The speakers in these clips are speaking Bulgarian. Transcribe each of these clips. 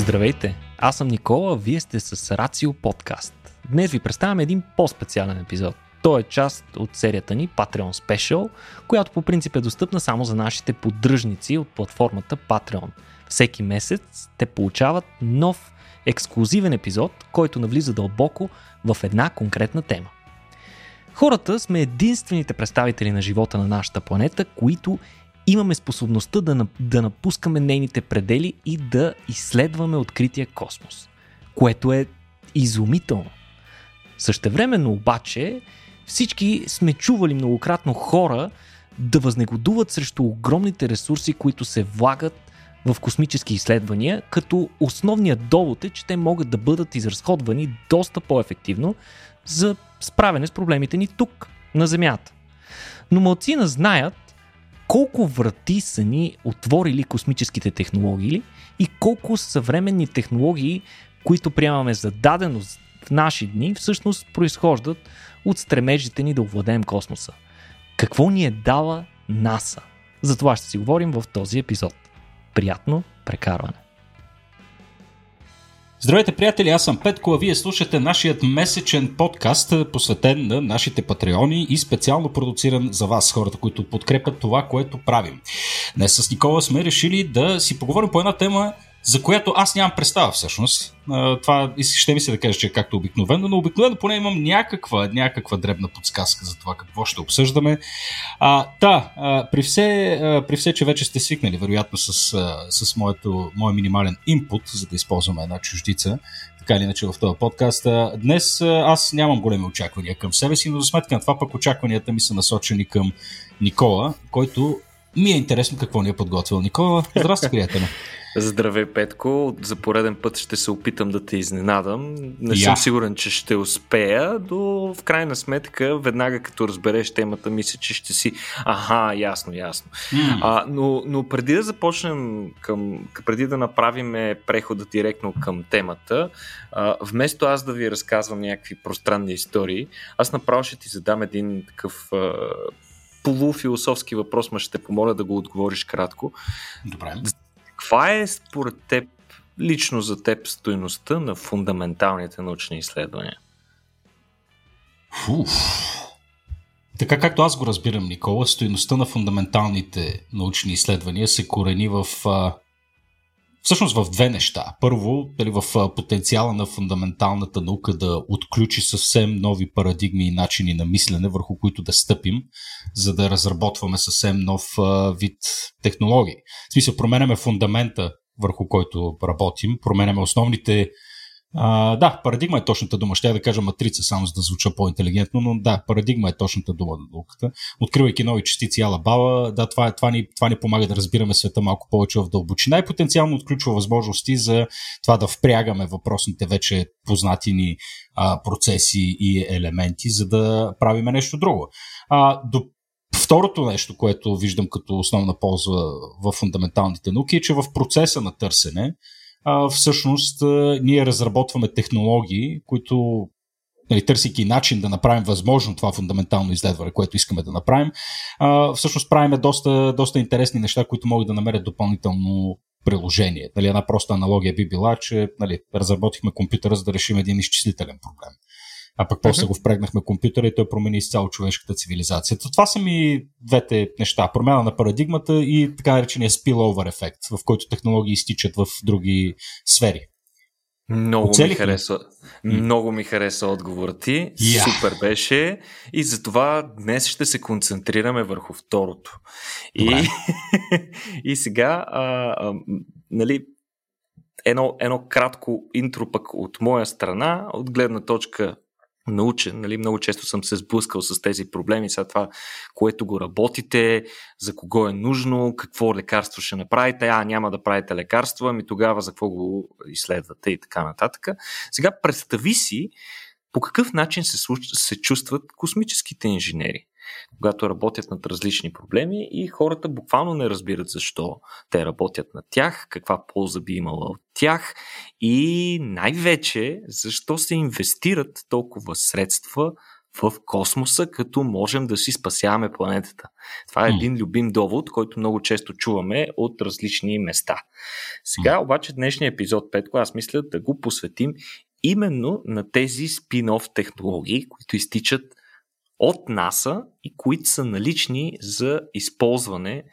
Здравейте, аз съм Никола, вие сте с Рацио Подкаст. Днес ви представям един по-специален епизод. Той е част от серията ни Patreon Special, която по принцип е достъпна само за нашите поддръжници от платформата Patreon. Всеки месец те получават нов ексклюзивен епизод, който навлиза дълбоко в една конкретна тема. Хората сме единствените представители на живота на нашата планета, които имаме способността да, да напускаме нейните предели и да изследваме открития космос, което е изумително. Същевременно обаче всички сме чували многократно хора да възнегодуват срещу огромните ресурси, които се влагат в космически изследвания, като основният довод е, че те могат да бъдат изразходвани доста по-ефективно за справяне с проблемите ни тук, на Земята. Но малцина знаят колко врати са ни отворили космическите технологии и колко съвременни технологии, които приемаме за даденост в наши дни, всъщност произхождат от стремежите ни да овладеем космоса. Какво ни е дала НАСА? За това ще си говорим в този епизод. Приятно прекарване! Здравейте, приятели, аз съм Петко, а вие слушате нашият месечен подкаст, посветен на нашите патреони и специално продуциран за вас, хората, които подкрепят това, което правим. Днес с Никола сме решили да си поговорим по една тема, за която аз нямам представа всъщност. Това ще ми се да кажа, че е както обикновено, но обикновено поне имам някаква, някаква дребна подсказка за това какво ще обсъждаме. А, да, а, при, все, при все, че вече сте свикнали, вероятно, с, с моето, моят минимален инпут, за да използваме една чуждица, така или иначе в този подкаст. Днес аз нямам големи очаквания към себе си, но за сметка на това пък очакванията ми са насочени към Никола, който ми е интересно какво ни е подготвил. Никола, здрасти, приятели! Здравей, Петко. За пореден път ще се опитам да те изненадам. Не yeah. съм сигурен, че ще успея, но в крайна сметка, веднага като разбереш темата, мисля, че ще си аха, ясно, ясно. Mm. А, но, но преди да започнем към, преди да направим прехода директно към темата, а, вместо аз да ви разказвам някакви пространни истории, аз направо ще ти задам един такъв а, полуфилософски въпрос, ма ще те помоля да го отговориш кратко. Добре. Каква е според теб, лично за теб, стоеността на фундаменталните научни изследвания? Фуф. Така както аз го разбирам, Никола, стоеността на фундаменталните научни изследвания се корени в всъщност в две неща. Първо, дали в потенциала на фундаменталната наука да отключи съвсем нови парадигми и начини на мислене, върху които да стъпим, за да разработваме съвсем нов вид технологии. В смисъл, променяме фундамента, върху който работим, променяме основните а, да, парадигма е точната дума. Ще я да кажа матрица, само за да звуча по-интелигентно, но да, парадигма е точната дума на науката. Откривайки нови частици ала баба, да, това, това, ни, това ни помага да разбираме света малко повече в дълбочина и потенциално отключва възможности за това да впрягаме въпросните вече познати ни а, процеси и елементи, за да правиме нещо друго. А, до Второто нещо, което виждам като основна полза в фундаменталните науки е, че в процеса на търсене а, всъщност а, ние разработваме технологии, които нали, търсики начин да направим възможно това фундаментално изследване, което искаме да направим, а, всъщност правиме доста, доста интересни неща, които могат да намерят допълнително приложение. Нали, една проста аналогия би била, че нали, разработихме компютъра за да решим един изчислителен проблем а пък после uh-huh. го впрегнахме компютъра и той промени изцяло човешката цивилизация. Това са ми двете неща. Промяна на парадигмата и така наречения spillover ефект, в който технологии изтичат в други сфери. Много Оцелих ми хареса. Много ми хареса отговорът ти. Yeah. Супер беше. И затова днес ще се концентрираме върху второто. И, и сега, а, а, нали, едно, едно кратко интро пък от моя страна, от гледна точка научен. Нали? Много често съм се сблъскал с тези проблеми. Сега това, което го работите, за кого е нужно, какво лекарство ще направите, а няма да правите лекарство, ами тогава за какво го изследвате и така нататък. Сега представи си по какъв начин се, се чувстват космическите инженери когато работят над различни проблеми и хората буквално не разбират защо те работят над тях, каква полза би имала от тях и най-вече защо се инвестират толкова средства в космоса, като можем да си спасяваме планетата. Това е един любим довод, който много често чуваме от различни места. Сега обаче днешния епизод 5, аз мисля да го посветим именно на тези спин-оф технологии, които изтичат от НАСА и които са налични за използване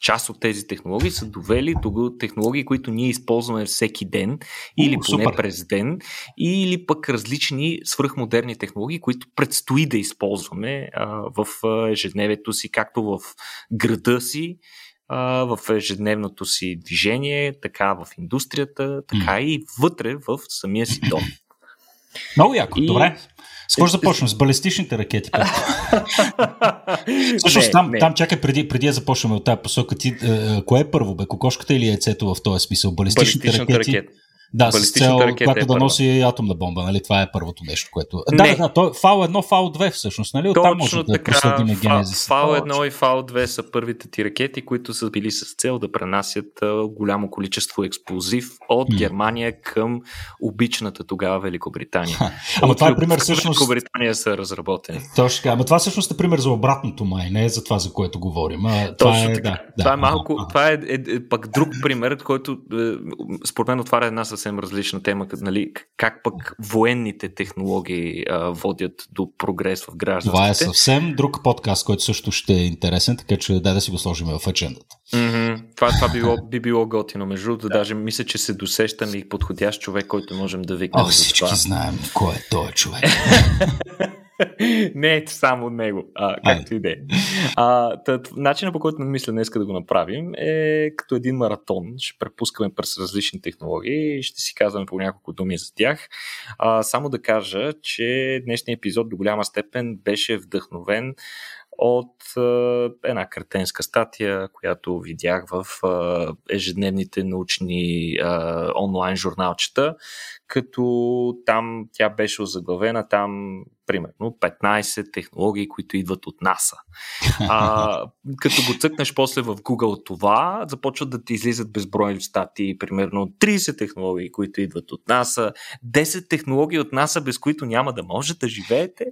част от тези технологии са довели до технологии, които ние използваме всеки ден или О, поне супер. през ден, или пък различни свръхмодерни технологии, които предстои да използваме а, в ежедневието си, както в града си, в ежедневното си движение, така в индустрията, така и вътре в самия си дом. Много яко, и... добре. С какво започнем? С балистичните ракети. Всъщност там, там чакай преди, преди да започнем от тази посока. Ти, е, кое е първо, бе? Кокошката или яйцето в този смисъл? Балистичните ракети. Ракет. Да, с цел, която е да носи атомна бомба, нали? Това е първото нещо, което... Не. Да, да, то, фал 1, фал 2 всъщност, нали? Оттам може да проследим генезис. Фал 1 и фал 2 са първите ти ракети, които са били с цел да пренасят голямо количество експлозив от Германия към обичната тогава Великобритания. Ама това е пример всъщност... Великобритания са разработени. Точно така. Ама това всъщност е пример за обратното май, не е за това, за което говорим. А, това е, така. Да, това е малко... Това е, е, е, пък друг пример, който е, според мен отваря една съвсем различна тема, нали, как пък военните технологии а, водят до прогрес в гражданството. Това е съвсем друг подкаст, който също ще е интересен, така че дай да си го сложим в аджендата. Mm-hmm. Това, това би, било, би било готино. Между другото, да. даже мисля, че се досещам и подходящ човек, който можем да викнем. О, всички това. знаем кой е този човек. не е само него, а, както и да е. Начинът по който мисля днес да го направим е като един маратон. Ще препускаме през различни технологии и ще си казваме по няколко думи за тях. А, само да кажа, че днешният епизод до голяма степен беше вдъхновен от една картенска статия, която видях в ежедневните научни онлайн журналчета, като там тя беше озаглавена там примерно 15 технологии, които идват от НАСА. А, като го цъкнеш после в Google това, започват да ти излизат безбройни статии, примерно 30 технологии, които идват от НАСА, 10 технологии от НАСА, без които няма да можете да живеете.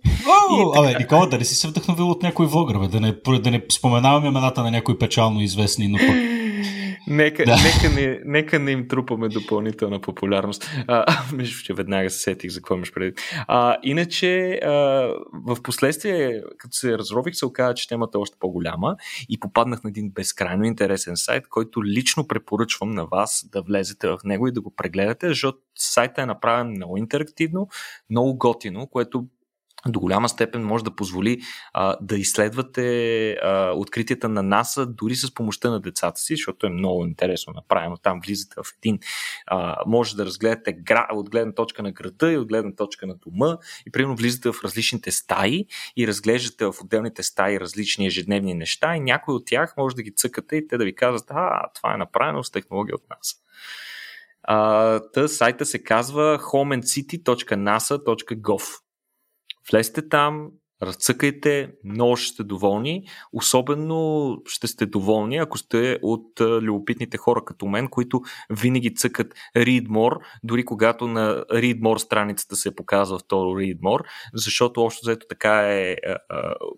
Абе, Никола, дали си се вдъхновил от някой влогър, бе? Да не, да не споменаваме имената на някои печално известни, но пък Нека, да. нека, не, нека не им трупаме допълнителна популярност. А, между че веднага се сетих за какво имаш преди. А, иначе, а, в последствие, като се разрових, се оказа, че темата е още по-голяма и попаднах на един безкрайно интересен сайт, който лично препоръчвам на вас да влезете в него и да го прегледате, защото сайта е направен много интерактивно, много готино, което до голяма степен може да позволи а, да изследвате а, откритията на НАСА дори с помощта на децата си, защото е много интересно направено. Там влизате в един, а, може да разгледате гра, от гледна точка на града и от гледна точка на дома и примерно влизате в различните стаи и разглеждате в отделните стаи различни ежедневни неща и някой от тях може да ги цъкате и те да ви казват, а, това е направено с технология от НАСА. Uh, та сайта се казва homeandcity.nasa.gov. Влезте там, разцъкайте, много ще сте доволни. Особено ще сте доволни, ако сте от любопитните хора като мен, които винаги цъкат Read More, дори когато на Read More страницата се показва второ Read More, защото общо взето така е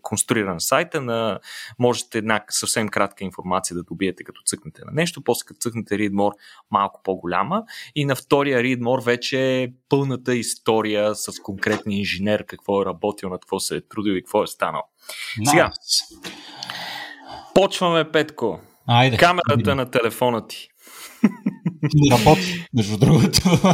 конструиран сайта, на можете една съвсем кратка информация да добиете като цъкнете на нещо, после като цъкнете Read More малко по-голяма и на втория Read More вече е пълната история с конкретния инженер, какво е работил, на какво се е трудил и какво е станал. Nice. Сега, почваме, Петко. Айде. Камерата на телефона ти. Не работи, между другото.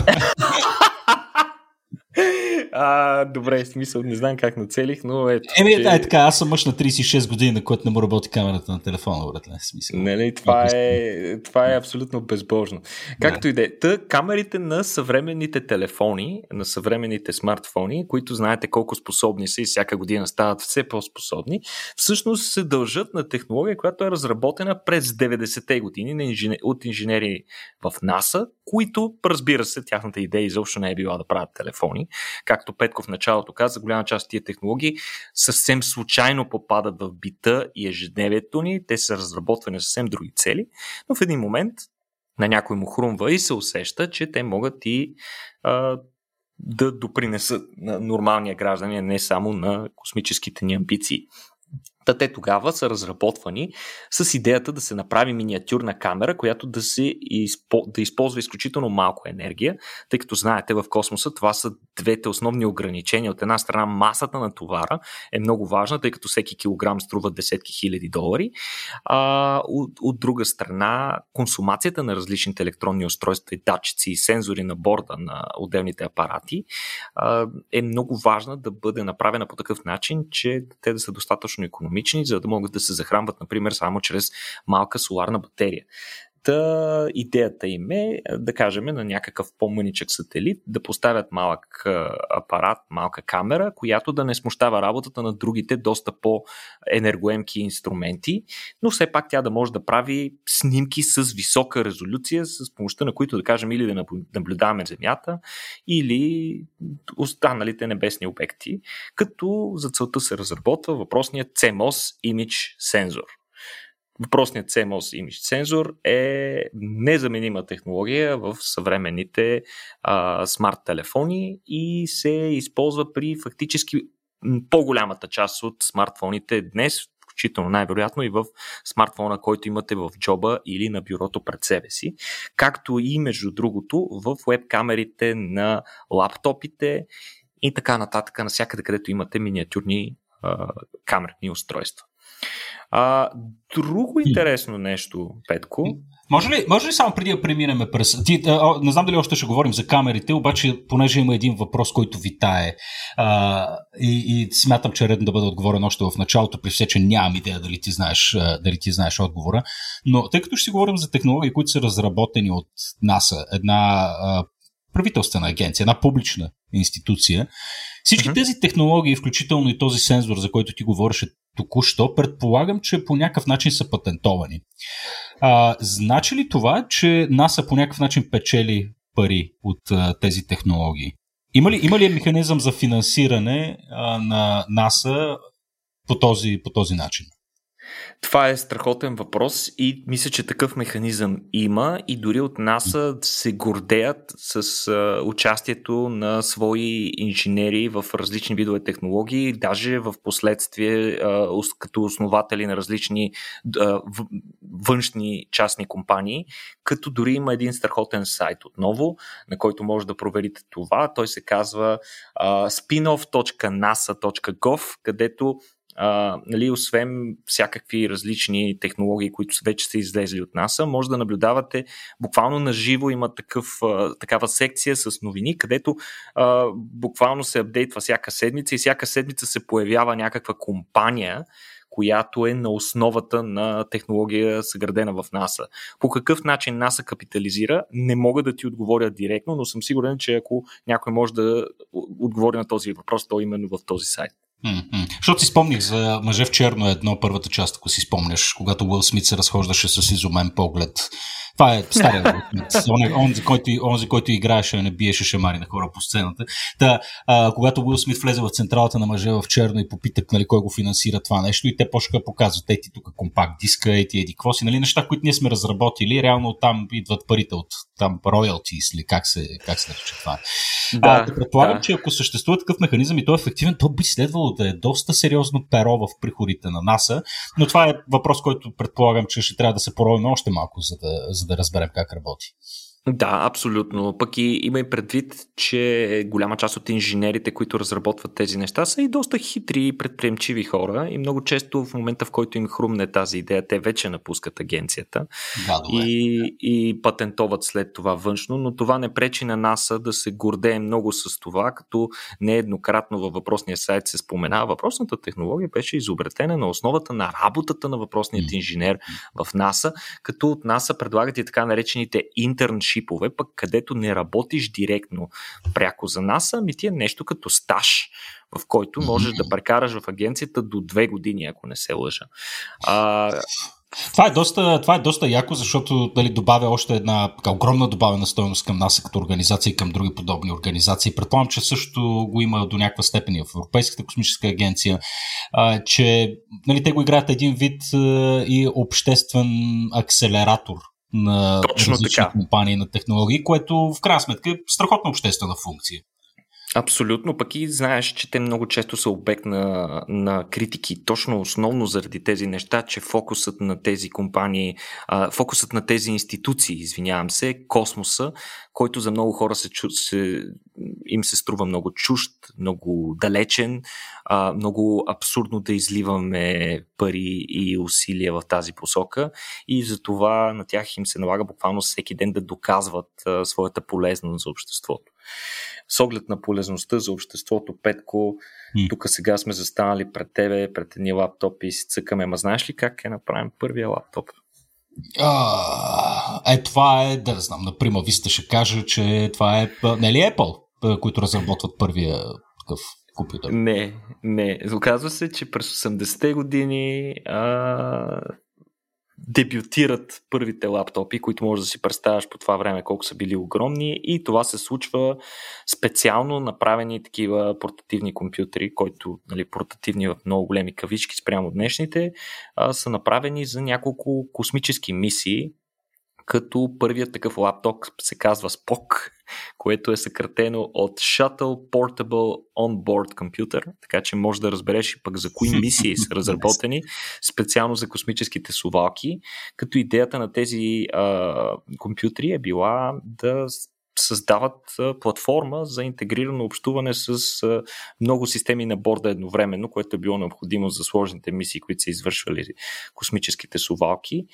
А, добре, смисъл, не знам как нацелих, но ето. Еми, че... е така, аз съм мъж на 36 години, на който не му работи камерата на телефона, братле, смисъл. Нали, това е, това е абсолютно безбожно. Както и да е. Та, камерите на съвременните телефони, на съвременните смартфони, които знаете колко способни са и всяка година стават все по-способни, всъщност се дължат на технология, която е разработена през 90-те години на инженер... от инженери в НАСА, които, разбира се, тяхната идея изобщо не е била да правят телефони. Както Петко в началото каза, голяма част от тия технологии съвсем случайно попадат в бита и ежедневието ни. Те са разработвани съвсем други цели, но в един момент на някой му хрумва и се усеща, че те могат и а, да допринесат на нормалния гражданин, не само на космическите ни амбиции. Та те тогава са разработвани с идеята да се направи миниатюрна камера, която да, се изпо, да използва изключително малко енергия, тъй като знаете в космоса това са двете основни ограничения. От една страна масата на товара е много важна, тъй като всеки килограм струва десетки хиляди долари, а от, от друга страна консумацията на различните електронни устройства и датчици и сензори на борда на отделните апарати а, е много важна да бъде направена по такъв начин, че те да са достатъчно економични економични, за да могат да се захранват, например, само чрез малка соларна батерия. Та идеята им е, да кажем, на някакъв по-мъничък сателит да поставят малък апарат, малка камера, която да не смущава работата на другите доста по-енергоемки инструменти, но все пак тя да може да прави снимки с висока резолюция, с помощта на които да кажем или да наблюдаваме Земята, или останалите небесни обекти, като за целта се разработва въпросният CMOS Image Sensor – Въпросният CMOS Image сензор е незаменима технология в съвременните смарт телефони и се използва при фактически по-голямата част от смартфоните днес, включително най-вероятно и в смартфона, който имате в джоба или на бюрото пред себе си, както и между другото в веб-камерите на лаптопите и така нататък, навсякъде където имате миниатюрни а, камерни устройства. А, друго интересно нещо, Петко. Може ли, може ли само преди да преминем през... Ти, а, не знам дали още ще говорим за камерите, обаче понеже има един въпрос, който витае а, и, и смятам, че е редно да бъде отговорен още в началото, при все, че нямам идея дали ти, знаеш, дали ти знаеш отговора. Но тъй като ще си говорим за технологии, които са разработени от НАСА, една а, правителствена агенция, една публична институция, всички uh-huh. тези технологии, включително и този сензор, за който ти говореше току-що, предполагам, че по някакъв начин са патентовани. А, значи ли това, че НАСА по някакъв начин печели пари от а, тези технологии? Има ли, има ли механизъм за финансиране а, на НАСА по този, по този начин? Това е страхотен въпрос и мисля, че такъв механизъм има и дори от НАСА се гордеят с а, участието на свои инженери в различни видове технологии, даже в последствие а, като основатели на различни а, външни частни компании, като дори има един страхотен сайт отново, на който може да проверите това. Той се казва spinoff.nasa.gov, където а, нали, освен всякакви различни технологии, които вече са излезли от НАСА, може да наблюдавате буквално на живо има такъв, а, такава секция с новини, където а, буквално се апдейтва всяка седмица и всяка седмица се появява някаква компания, която е на основата на технология съградена в НАСА. По какъв начин НАСА капитализира, не мога да ти отговоря директно, но съм сигурен, че ако някой може да отговори на този въпрос, то именно в този сайт. Защото си спомних за Мъже в черно едно, първата част, ако си спомняш, когато Уил Смит се разхождаше с изумен поглед това е стария он, он, за който, он, за който играеше, не биеше шамари на хора по сцената. Та, а, когато Уил Смит влезе в централата на мъже в черно и попитах нали, кой го финансира това нещо и те почнаха да показват, ети тук компакт диска, ети еди квоси, нали, неща, които ние сме разработили, реално там идват парите от там royalties или как се, как се нарича това. Да, а, да предполагам, да. че ако съществува такъв механизъм и той е ефективен, то би следвало да е доста сериозно перо в приходите на НАСА, но това е въпрос, който предполагам, че ще трябва да се поровим още малко, за да, за да разберем как работи. Да, абсолютно. Пък и има и предвид, че голяма част от инженерите, които разработват тези неща, са и доста хитри и предприемчиви хора. И много често в момента, в който им хрумне тази идея, те вече напускат агенцията да, и, и патентоват след това външно. Но това не пречи на НАСА да се гордее много с това, като нееднократно във въпросния сайт се споменава. Въпросната технология беше изобретена на основата на работата на въпросният инженер в НАСА, като от НАСА предлагат и така наречените интерншип шипове, пък където не работиш директно пряко за нас, ами ти е нещо като стаж, в който можеш да прекараш в агенцията до две години, ако не се лъжа. А, това е доста, това е доста яко, защото дали, добавя още една така, огромна добавена стоеност към нас като организация и към други подобни организации. Предполагам, че също го има до някаква степен в Европейската космическа агенция, а, че нали, те го играят един вид а, и обществен акселератор на Точно различни така. компании на технологии, което в крайна сметка е страхотна обществена функция. Абсолютно, пък и знаеш, че те много често са обект на, на критики, точно основно заради тези неща, че фокусът на тези компании, а, фокусът на тези институции, извинявам се, космоса, който за много хора се, се, им се струва много чужд, много далечен, а, много абсурдно да изливаме пари и усилия в тази посока. И за това на тях им се налага буквално всеки ден да доказват а, своята полезност за обществото с оглед на полезността за обществото, Петко, mm. тук сега сме застанали пред тебе, пред едни лаптопи и си цъкаме. Ма знаеш ли как е направен първия лаптоп? А, е, това е, да не знам, например, Виста ще каже, че това е, не ли Apple, които разработват първия такъв компютър? Не, не. Оказва се, че през 80-те години а, дебютират първите лаптопи, които можеш да си представяш по това време колко са били огромни. И това се случва специално направени такива портативни компютри, които нали, портативни в много големи кавички спрямо днешните, а, са направени за няколко космически мисии, като първият такъв лаптоп се казва Spock, което е съкратено от Shuttle Portable Onboard Computer, така че може да разбереш и пък за кои мисии са разработени, специално за космическите сувалки, като идеята на тези а, компютри е била да създават платформа за интегрирано общуване с много системи на борда едновременно, което е било необходимо за сложните мисии, които са извършвали космическите сувалки.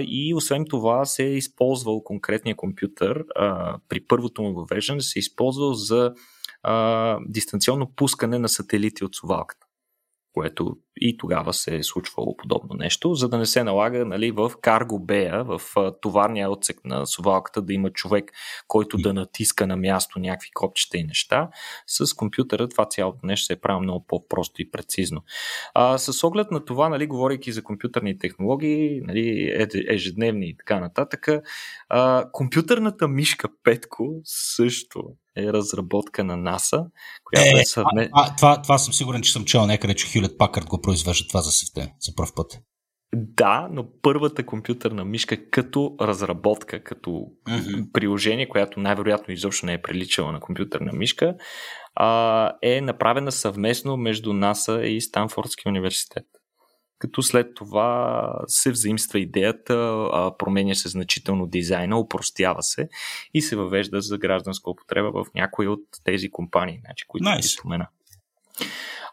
И освен това се е използвал конкретния компютър при първото му въвеждане, се е използвал за дистанционно пускане на сателити от сувалката което и тогава се е случвало подобно нещо, за да не се налага нали, в карго бея, в товарния отсек на сувалката да има човек, който да натиска на място някакви копчета и неща. С компютъра това цялото нещо се е правило много по-просто и прецизно. А, с оглед на това, нали, говорейки за компютърни технологии, нали, ежедневни и така нататък, а, компютърната мишка Петко също е разработка на НАСА, която е, е съвме... а, а, това, това съм сигурен, че съм чел някъде, че Хюлет Пакърт го произвежда това за севте, за първ път. Да, но първата компютърна мишка като разработка, като mm-hmm. приложение, която най-вероятно изобщо не е приличала на компютърна мишка, а, е направена съвместно между НАСА и Станфордския университет като след това се взаимства идеята, променя се значително дизайна, упростява се и се въвежда за гражданска употреба в някои от тези компании, значи, които nice. спомена.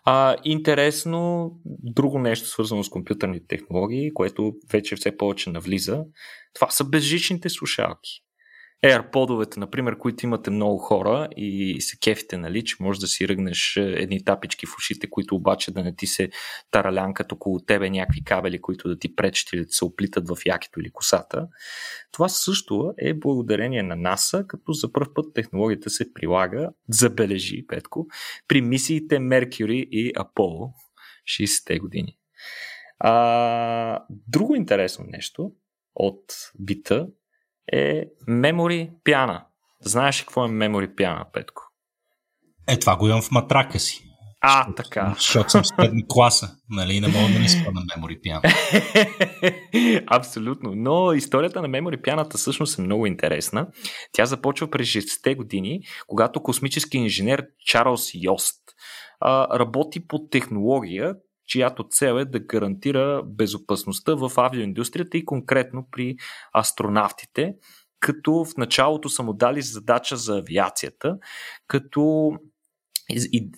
А, интересно, друго нещо свързано с компютърните технологии, което вече все повече навлиза, това са безжичните слушалки. AirPod-овете, например, които имате много хора и се кефите, нали, че можеш да си ръгнеш е, едни тапички в ушите, които обаче да не ти се таралянкат около тебе някакви кабели, които да ти пречат или да се оплитат в якито или косата. Това също е благодарение на НАСА, като за първ път технологията се прилага, забележи, Петко, при мисиите Mercury и Apollo 60-те години. А, друго интересно нещо от бита е Memory Piana. Знаеш ли какво е Memory Piana, Петко? Е, това го имам в матрака си. А, защото, така. Защото съм с класа, нали? Не мога да не спомня Memory Piano. Абсолютно. Но историята на Memory Piano всъщност е много интересна. Тя започва през 60-те години, когато космически инженер Чарлз Йост а, работи по технология, чиято цел е да гарантира безопасността в авиоиндустрията и конкретно при астронавтите, като в началото са му дали задача за авиацията, като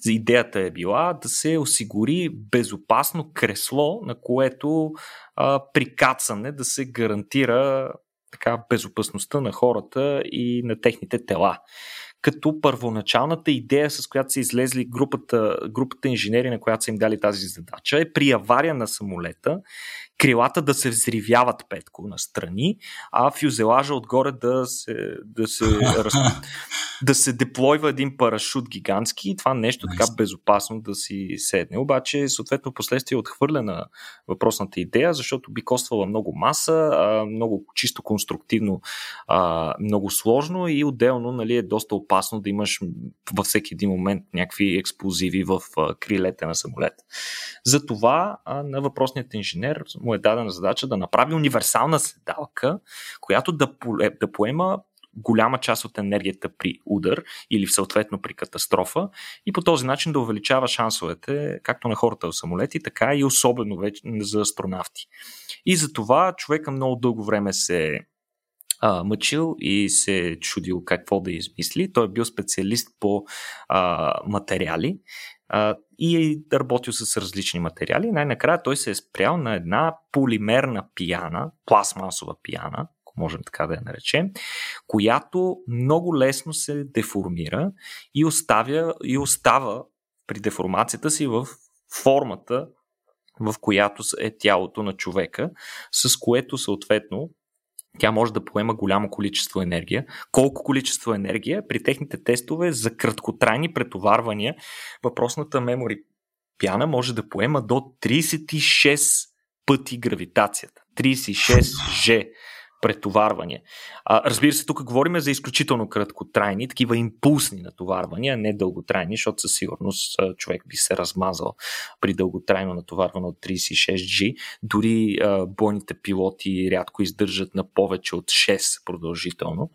идеята е била да се осигури безопасно кресло, на което а, при да се гарантира така безопасността на хората и на техните тела като първоначалната идея, с която са излезли групата, групата инженери, на която са им дали тази задача, е при авария на самолета крилата да се взривяват петко на страни, а фюзелажа отгоре да се, да се, раз, да се деплойва един парашут гигантски и това нещо така безопасно да си седне. Обаче, съответно, последствие е отхвърлена въпросната идея, защото би коствала много маса, много чисто конструктивно, много сложно и отделно нали, е доста опасно да имаш във всеки един момент някакви експлозиви в крилете на самолет. Затова на въпросният инженер му е дадена задача да направи универсална седалка, която да, да поема голяма част от енергията при удар или съответно при катастрофа и по този начин да увеличава шансовете както на хората в самолети, така и особено вече за астронавти. И за това човека много дълго време се а, мъчил и се е чудил какво да измисли. Той е бил специалист по а, материали и е работил с различни материали. Най-накрая той се е спрял на една полимерна пияна, пластмасова пияна, ако можем така да я наречем, която много лесно се деформира и, оставя, и остава при деформацията си в формата, в която е тялото на човека, с което съответно тя може да поема голямо количество енергия. Колко количество енергия? При техните тестове за краткотрайни претоварвания въпросната мемори пяна може да поема до 36 пъти гравитацията. 36 G претоварвания. А, разбира се, тук говорим за изключително краткотрайни, такива импулсни натоварвания, не дълготрайни, защото със сигурност човек би се размазал при дълготрайно натоварване от 36G. Дори а, бойните пилоти рядко издържат на повече от 6 продължително.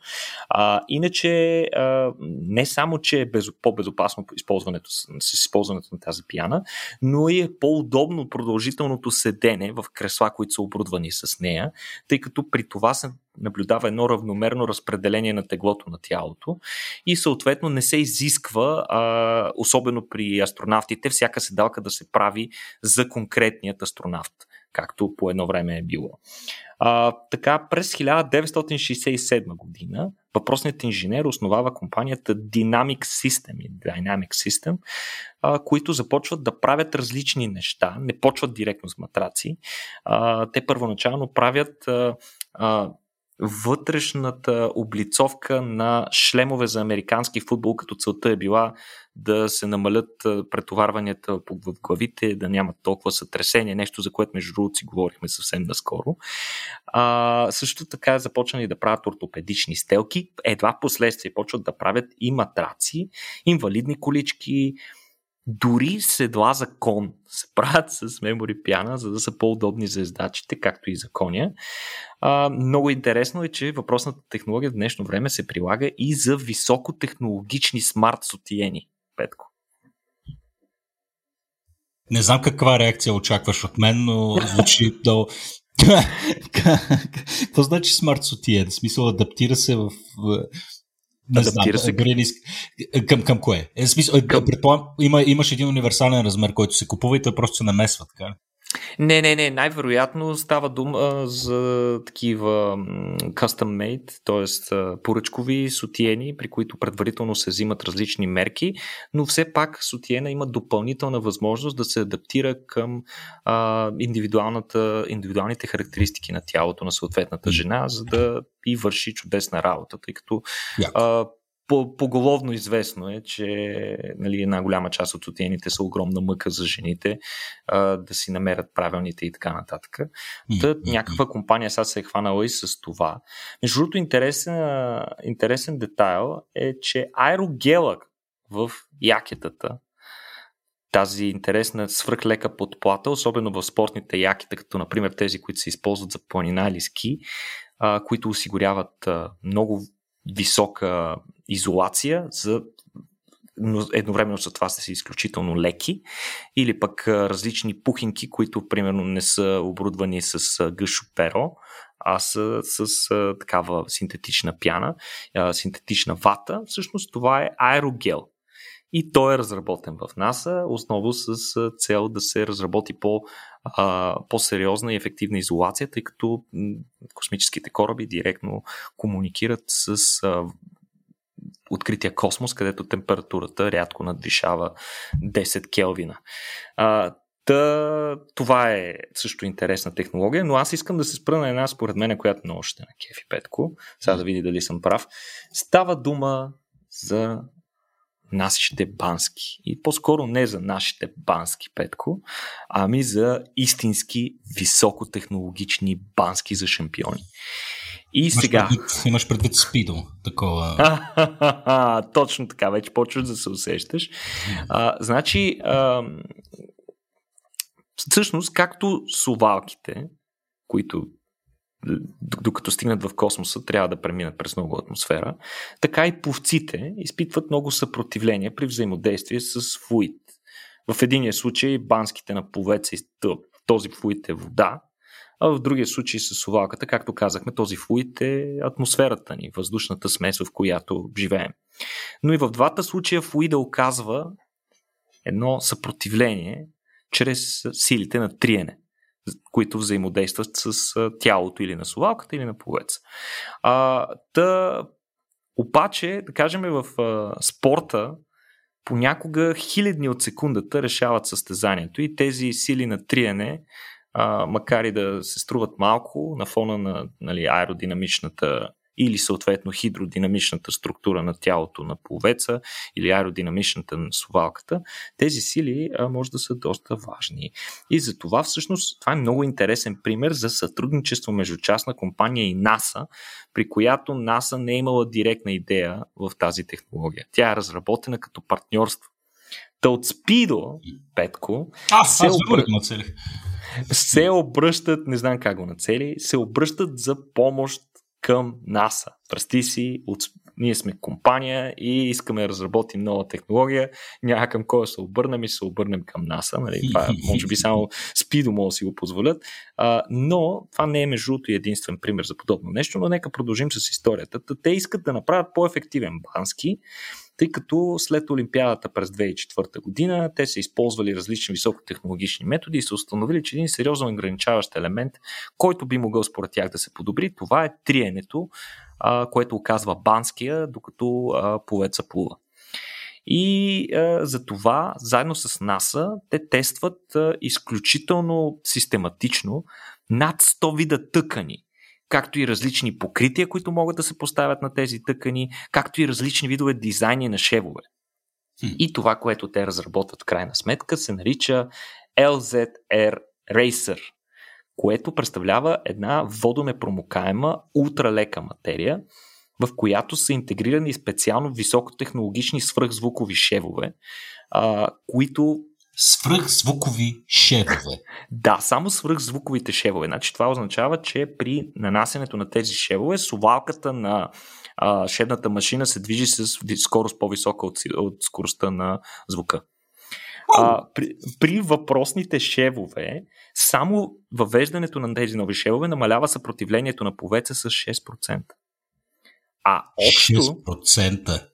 А, иначе, а, не само, че е без, по-безопасно използването, с използването на тази пияна, но и е по-удобно продължителното седене в кресла, които са оборудвани с нея, тъй като при това се наблюдава едно равномерно разпределение на теглото на тялото и съответно не се изисква, а, особено при астронавтите, всяка седалка да се прави за конкретният астронавт, както по едно време е било. А, така, през 1967 година въпросният инженер основава компанията Dynamic System, Dynamic System, а, които започват да правят различни неща, не почват директно с матраци. А, те първоначално правят а, а, вътрешната облицовка на шлемове за американски футбол, като целта е била да се намалят претоварванията в главите, да нямат толкова сътресение, нещо за което между другото си говорихме съвсем наскоро. А, също така започнали да правят ортопедични стелки, едва последствие почват да правят и матраци, инвалидни колички, дори седла за кон се правят с мемори пяна, за да са по-удобни за ездачите, както и за коня. А, много интересно е, че въпросната технология в днешно време се прилага и за високотехнологични смарт сотиени. Петко. Не знам каква реакция очакваш от мен, но звучи до... Какво значи смарт сотиен? В смисъл адаптира се в не знам, се. Дали към, към кое? Е, смисъл, е, към... предполагам, има, имаш един универсален размер, който се купува и той просто се намесва, така не, не, не. Най-вероятно става дума за такива custom made, т.е. поръчкови сутиени, при които предварително се взимат различни мерки, но все пак сутиена има допълнителна възможност да се адаптира към а, индивидуалната, индивидуалните характеристики на тялото на съответната жена, за да и върши чудесна работа, тъй като а, поголовно известно е, че нали, една голяма част от отиените са огромна мъка за жените а, да си намерят правилните и така нататък. Та, някаква компания сега се е хванала и с това. Между другото, интересен, интересен детайл е, че аерогела в якетата, тази интересна свръхлека подплата, особено в спортните якета, като например тези, които се използват за планина или ски, а, които осигуряват а, много висока изолация, за но едновременно с това са изключително леки, или пък различни пухинки, които примерно не са оборудвани с гъшо перо, а са с такава синтетична пяна, синтетична вата. Всъщност това е аерогел. И той е разработен в НАСА, основно с цел да се разработи по, а, по-сериозна и ефективна изолация, тъй като космическите кораби директно комуникират с а, открития космос, където температурата рядко надвишава 10 келвина. А, Та, това е също интересна технология, но аз искам да се спра на една, според мен, която много ще на Кефи Петко. Сега да види дали съм прав. Става дума за нашите бански. И по-скоро не за нашите бански, Петко, ами за истински високотехнологични бански за шампиони. И имаш сега. Предвид, имаш предвид спидо, такова. Точно така, вече почваш да се усещаш. А, значи, а, всъщност, както сувалките, които докато стигнат в космоса, трябва да преминат през много атмосфера, така и пловците изпитват много съпротивление при взаимодействие с флуид. В единия случай банските на пловеца този флуид е вода, а в другия случай с совалката, както казахме, този флуид е атмосферата ни, въздушната смес, в която живеем. Но и в двата случая флуида оказва едно съпротивление чрез силите на триене които взаимодействат с тялото или на совалката, или на пловеца. А, та, обаче, да кажем, в а, спорта понякога хилядни от секундата решават състезанието и тези сили на триене, а, макар и да се струват малко на фона на нали, аеродинамичната или съответно хидродинамичната структура на тялото на пловеца или аеродинамичната на сувалката, тези сили а, може да са доста важни. И за това всъщност това е много интересен пример за сътрудничество между частна компания и НАСА, при която НАСА не е имала директна идея в тази технология. Тя е разработена като партньорство. Та от Спидо, Петко, аз, се, аз обр... нацелих. се обръщат, не знам как го нацели, се обръщат за помощ към НАСА. Представи си, от, ние сме компания и искаме да разработим нова технология, няма към кой да се обърнем и се обърнем към НАСА. Нали? Това може би само Спидо може да си го позволят. А, но това не е между другото единствен пример за подобно нещо, но нека продължим с историята. Те искат да направят по-ефективен бански, тъй като след Олимпиадата през 2004 година те са използвали различни високотехнологични методи и са установили, че един сериозно ограничаващ елемент, който би могъл според тях да се подобри, това е триенето, което оказва банския, докато а, плува. И а, за това, заедно с НАСА, те тестват а, изключително систематично над 100 вида тъкани както и различни покрития, които могат да се поставят на тези тъкани, както и различни видове дизайни на шевове. И това, което те разработват в крайна сметка, се нарича LZR Racer, което представлява една водонепромокаема ултралека материя, в която са интегрирани специално високотехнологични свръхзвукови шевове, а, които свръхзвукови шевове. Да, само свръхзвуковите шевове. Значи това означава, че при нанасенето на тези шевове, сувалката на а, шедната машина се движи с скорост по-висока от, от скоростта на звука. А, при, при въпросните шевове, само въвеждането на тези нови шевове намалява съпротивлението на повеца с 6%. А общо... 6%?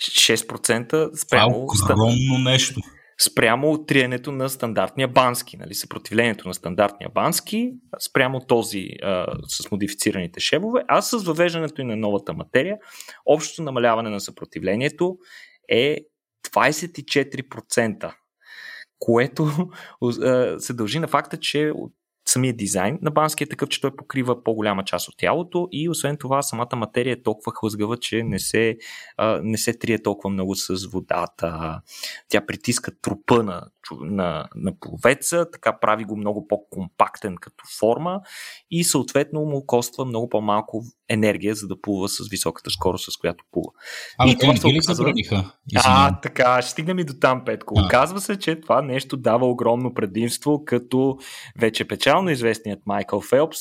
6% спрямо... Това е огромно нещо спрямо триенето на стандартния бански, нали, съпротивлението на стандартния бански, спрямо този а, с модифицираните шевове, а с въвеждането и на новата материя, общото намаляване на съпротивлението е 24%, което а, се дължи на факта, че от самия дизайн на бански е такъв, че той покрива по-голяма част от тялото и освен това самата материя е толкова хлъзгава, че не се, а, не се трие толкова много с водата. Тя притиска трупа на, на, на пловеца, така прави го много по-компактен като форма и съответно му коства много по-малко енергия, за да плува с високата скорост, с която плува. А, и това се оказва... А, така, ще стигнем и до там, Петко. А. Оказва се, че това нещо дава огромно предимство, като вече печално известният Майкъл Фелпс,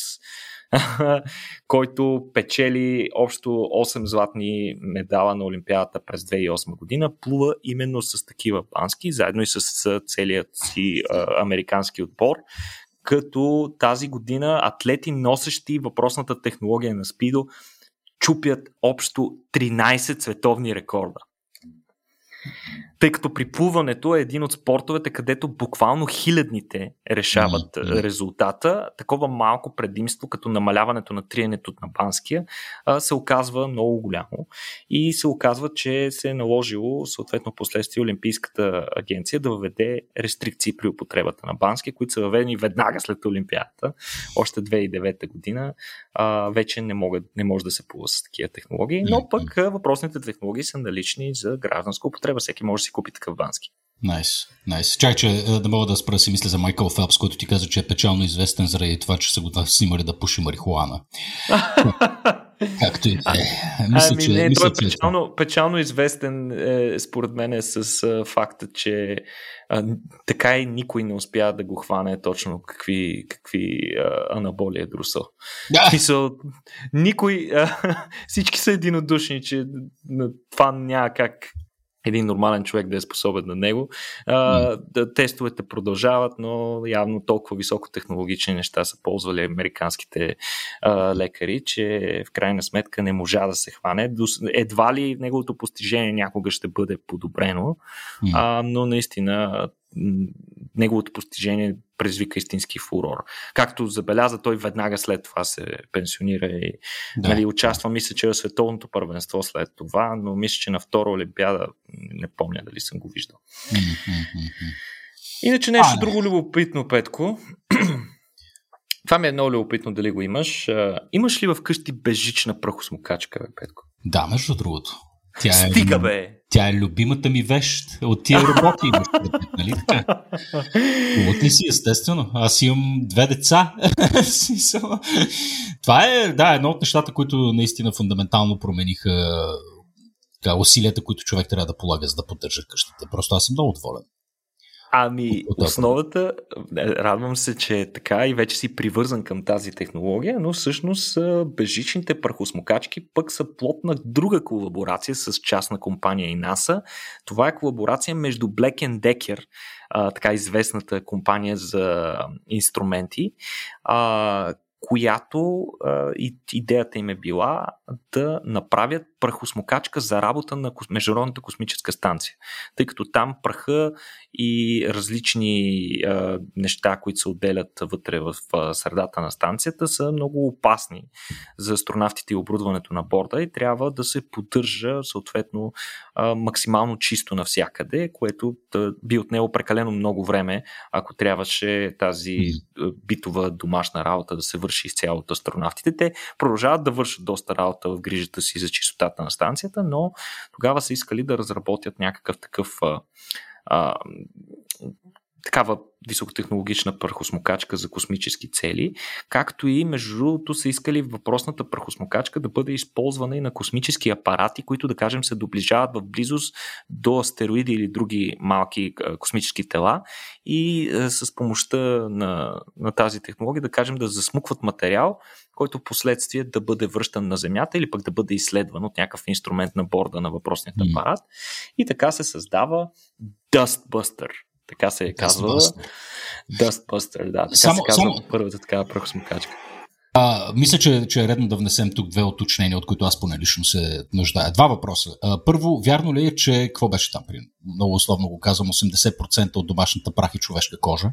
който печели общо 8 златни медала на Олимпиадата през 2008 година, плува именно с такива бански, заедно и с целият си а, американски отбор, като тази година атлети, носещи въпросната технология на Спидо, чупят общо 13 световни рекорда. Тъй като приплуването е един от спортовете, където буквално хилядните решават резултата, такова малко предимство, като намаляването на триенето на банския, се оказва много голямо. И се оказва, че се е наложило, съответно, последствие Олимпийската агенция да въведе рестрикции при употребата на банския, които са въведени веднага след Олимпиадата, още 2009 година. вече не, могат, не може да се плува с такива технологии, но пък въпросните технологии са налични за гражданска употреба. Всеки може да си купи такъв бански. Найс, nice, найс. Nice. Чай, че е, да мога да спра си мисля за Майкъл Фелпс, който ти каза, че е печално известен заради това, че са го снимали да пуши марихуана. Както и да е. Мисля, ами, че, не, мисля, той е печално, печално известен е, според мен е с а, факта, че а, така и никой не успя да го хване точно какви, какви а, анаболи е друсъл. Да. Смисъл, никой, а, всички са единодушни, че на това няма как един нормален човек да е способен на него. А, да, тестовете продължават, но явно толкова високотехнологични неща са ползвали американските а, лекари, че в крайна сметка не можа да се хване. Едва ли неговото постижение някога ще бъде подобрено, а, но наистина неговото постижение предизвика истински фурор. Както забеляза, той веднага след това се пенсионира и да. нали, участва, мисля, че е световното първенство след това, но мисля, че на втора Олимпиада не помня дали съм го виждал. Иначе нещо а, друго любопитно, Петко. Това ми е много любопитно дали го имаш. имаш ли вкъщи безжична прахосмокачка, Петко? Да, между другото. Тя е, Стига, бе! Тя е любимата ми вещ от тия роботи. нали така? Вот ли си, естествено. Аз имам две деца. Това е, да, едно от нещата, които наистина фундаментално промениха така, усилията, които човек трябва да полага, за да поддържа къщата. Просто аз съм много доволен. Ами, основата, е, радвам се, че е така и вече си привързан към тази технология, но всъщност безжичните прахосмокачки пък са плод на друга колаборация с частна компания и НАСА. Това е колаборация между Black Decker, така известната компания за инструменти, която а, и, идеята им е била да направят прахосмокачка за работа на Международната космическа станция. Тъй като там праха и различни а, неща, които се отделят вътре в а, средата на станцията, са много опасни за астронавтите и оборудването на борда и трябва да се поддържа съответно а, максимално чисто навсякъде, което да би отнело прекалено много време, ако трябваше тази битова домашна работа да се върши изцяло от астронавтите. Те продължават да вършат доста работа в грижата си за чистотата на станцията, но тогава са искали да разработят някакъв такъв а, а, такава високотехнологична прахосмокачка за космически цели, както и между другото са искали въпросната прахосмокачка да бъде използвана и на космически апарати, които да кажем се доближават в близост до астероиди или други малки космически тела и с помощта на, на тази технология да кажем да засмукват материал, който в последствие да бъде връщан на Земята или пък да бъде изследван от някакъв инструмент на борда на въпросният апарат. И така се създава Dustbuster така се е казва. Dustbuster, да. Така само, се казва само... първата такава прахосмокачка. А, мисля, че, че е редно да внесем тук две уточнения, от които аз поне лично се нуждая. Два въпроса. А, първо, вярно ли е, че какво беше там? При, много условно го казвам, 80% от домашната прах и човешка кожа?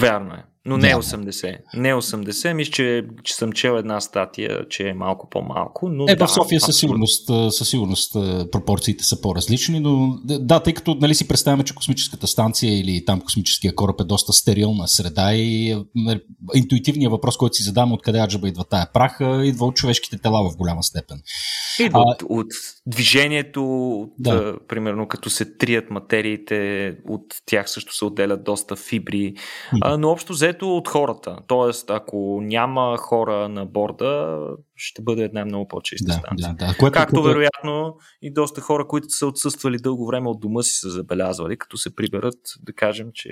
Вярно е. Но не 80. Не 80. Мисля, че, че съм чел една статия, че е малко по-малко. Но е, да, в София със сигурност, със сигурност пропорциите са по-различни, но да, тъй като нали, си представяме, че космическата станция или там космическия кораб е доста стерилна среда и нали, интуитивният въпрос, който си задаваме откъде аджаба идва тая праха, идва от човешките тела в голяма степен. Идва а, от, от движението, от, да. примерно като се трият материите, от тях също се отделят доста фибри, а, но общо взето взето от хората. Тоест, ако няма хора на борда, ще бъде една много по-чиста да, станция. Да, да. Което, Както което... вероятно и доста хора, които са отсъствали дълго време от дома си са забелязвали, като се приберат, да кажем, че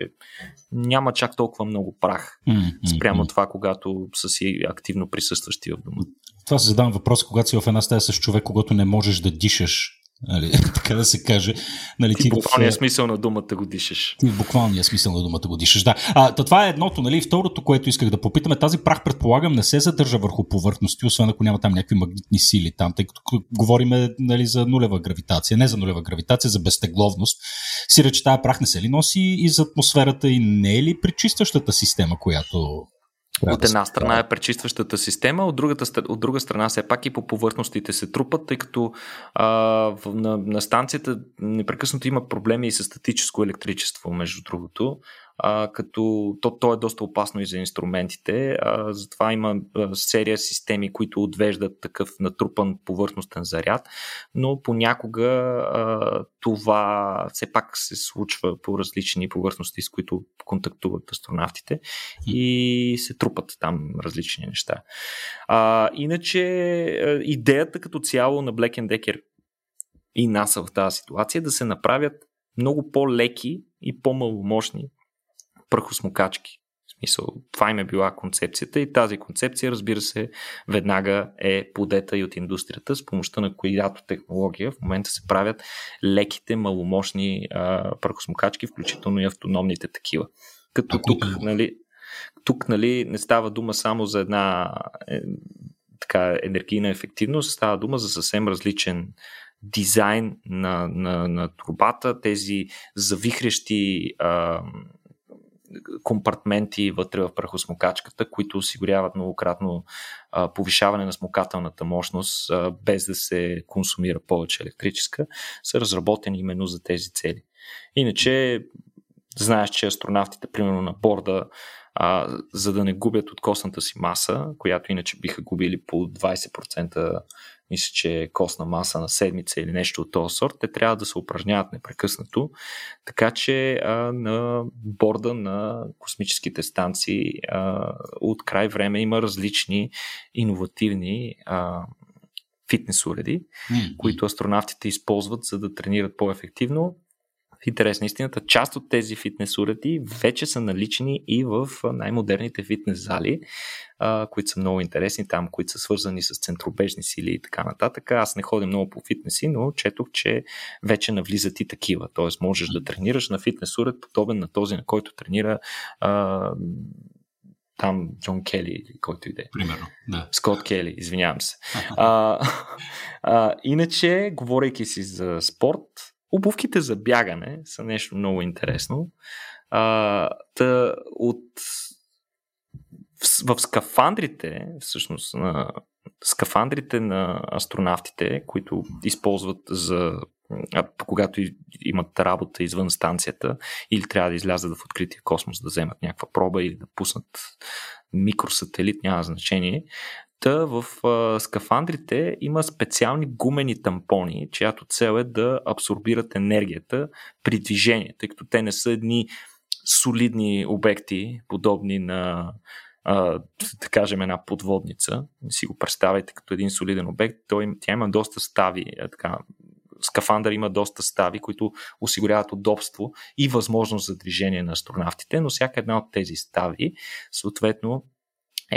няма чак толкова много прах mm-hmm. спрямо това, когато са си активно присъстващи в дома. Това се задавам въпрос, когато си в една стая с човек, когато не можеш да дишаш Нали, така да се каже. Нали, ти, ти буквалния в... смисъл на думата го дишаш. Ти в буквалния смисъл на думата го дишаш, да. А, то това е едното, нали? Второто, което исках да попитаме, тази прах, предполагам, не се задържа върху повърхности, освен ако няма там някакви магнитни сили там, тъй като говориме нали, за нулева гравитация, не за нулева гравитация, за безтегловност. Си че тая прах не се ли носи и за атмосферата и не е ли пречистващата система, която от една страна е пречистващата система, от, другата, от друга страна все пак и по повърхностите се трупат, тъй като а, на, на станцията непрекъснато има проблеми и с статическо електричество, между другото. А, като то, то е доста опасно и за инструментите. А, затова има а, серия системи, които отвеждат такъв натрупан повърхностен заряд, но понякога а, това все пак се случва по различни повърхности, с които контактуват астронавтите и се трупат там различни неща. А, иначе идеята като цяло на Black Decker и НАСА в тази ситуация е да се направят много по-леки и по-маломощни прахосмокачки. В смисъл, това им е била концепцията и тази концепция, разбира се, веднага е подета и от индустрията, с помощта на която технология в момента се правят леките, маломощни а, прахосмокачки, включително и автономните такива. Като а, тук, нали, тук нали, не става дума само за една е, така, енергийна ефективност, става дума за съвсем различен дизайн на, на, на турбата, тези завихрещи а, компартменти вътре в прахосмокачката, които осигуряват многократно а, повишаване на смокателната мощност, а, без да се консумира повече електрическа, са разработени именно за тези цели. Иначе, знаеш, че астронавтите, примерно на борда, а, за да не губят от костната си маса, която иначе биха губили по 20% мисля, че е костна маса на седмица или нещо от този сорт, те трябва да се упражняват непрекъснато. Така че а, на борда на космическите станции а, от край време има различни иновативни а, фитнес уреди, mm-hmm. които астронавтите използват, за да тренират по-ефективно в интерес на истината, част от тези фитнес уреди вече са налични и в най-модерните фитнес зали, а, които са много интересни там, които са свързани с центробежни сили и така нататък. Аз не ходя много по фитнеси, но четох, че вече навлизат и такива. Тоест можеш да тренираш на фитнес уред, подобен на този, на който тренира а, там Джон Кели или който иде. Примерно, да. Скот Кели, извинявам се. а, а, иначе, говорейки си за спорт, Обувките за бягане са нещо много интересно. А, та, от, в, в скафандрите, всъщност, на скафандрите на астронавтите, които използват за когато имат работа извън станцията или трябва да излязат в открития космос да вземат някаква проба или да пуснат микросателит, няма значение. Та в а, скафандрите има специални гумени тампони, чиято цел е да абсорбират енергията при движение, тъй като те не са едни солидни обекти, подобни на а, да кажем една подводница. Си го представяйте като един солиден обект. Той, тя има доста стави, така, скафандър има доста стави, които осигуряват удобство и възможност за движение на астронавтите, но всяка една от тези стави съответно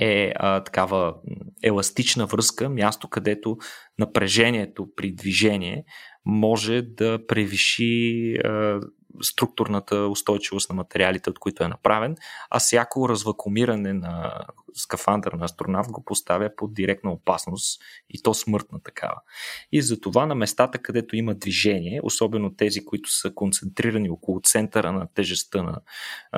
е а, такава еластична връзка, място където напрежението при движение може да превиши а, структурната устойчивост на материалите, от които е направен, а всяко развакумиране на скафандър на астронавт го поставя под директна опасност и то смъртна такава. И затова на местата, където има движение, особено тези, които са концентрирани около центъра на тежестта на,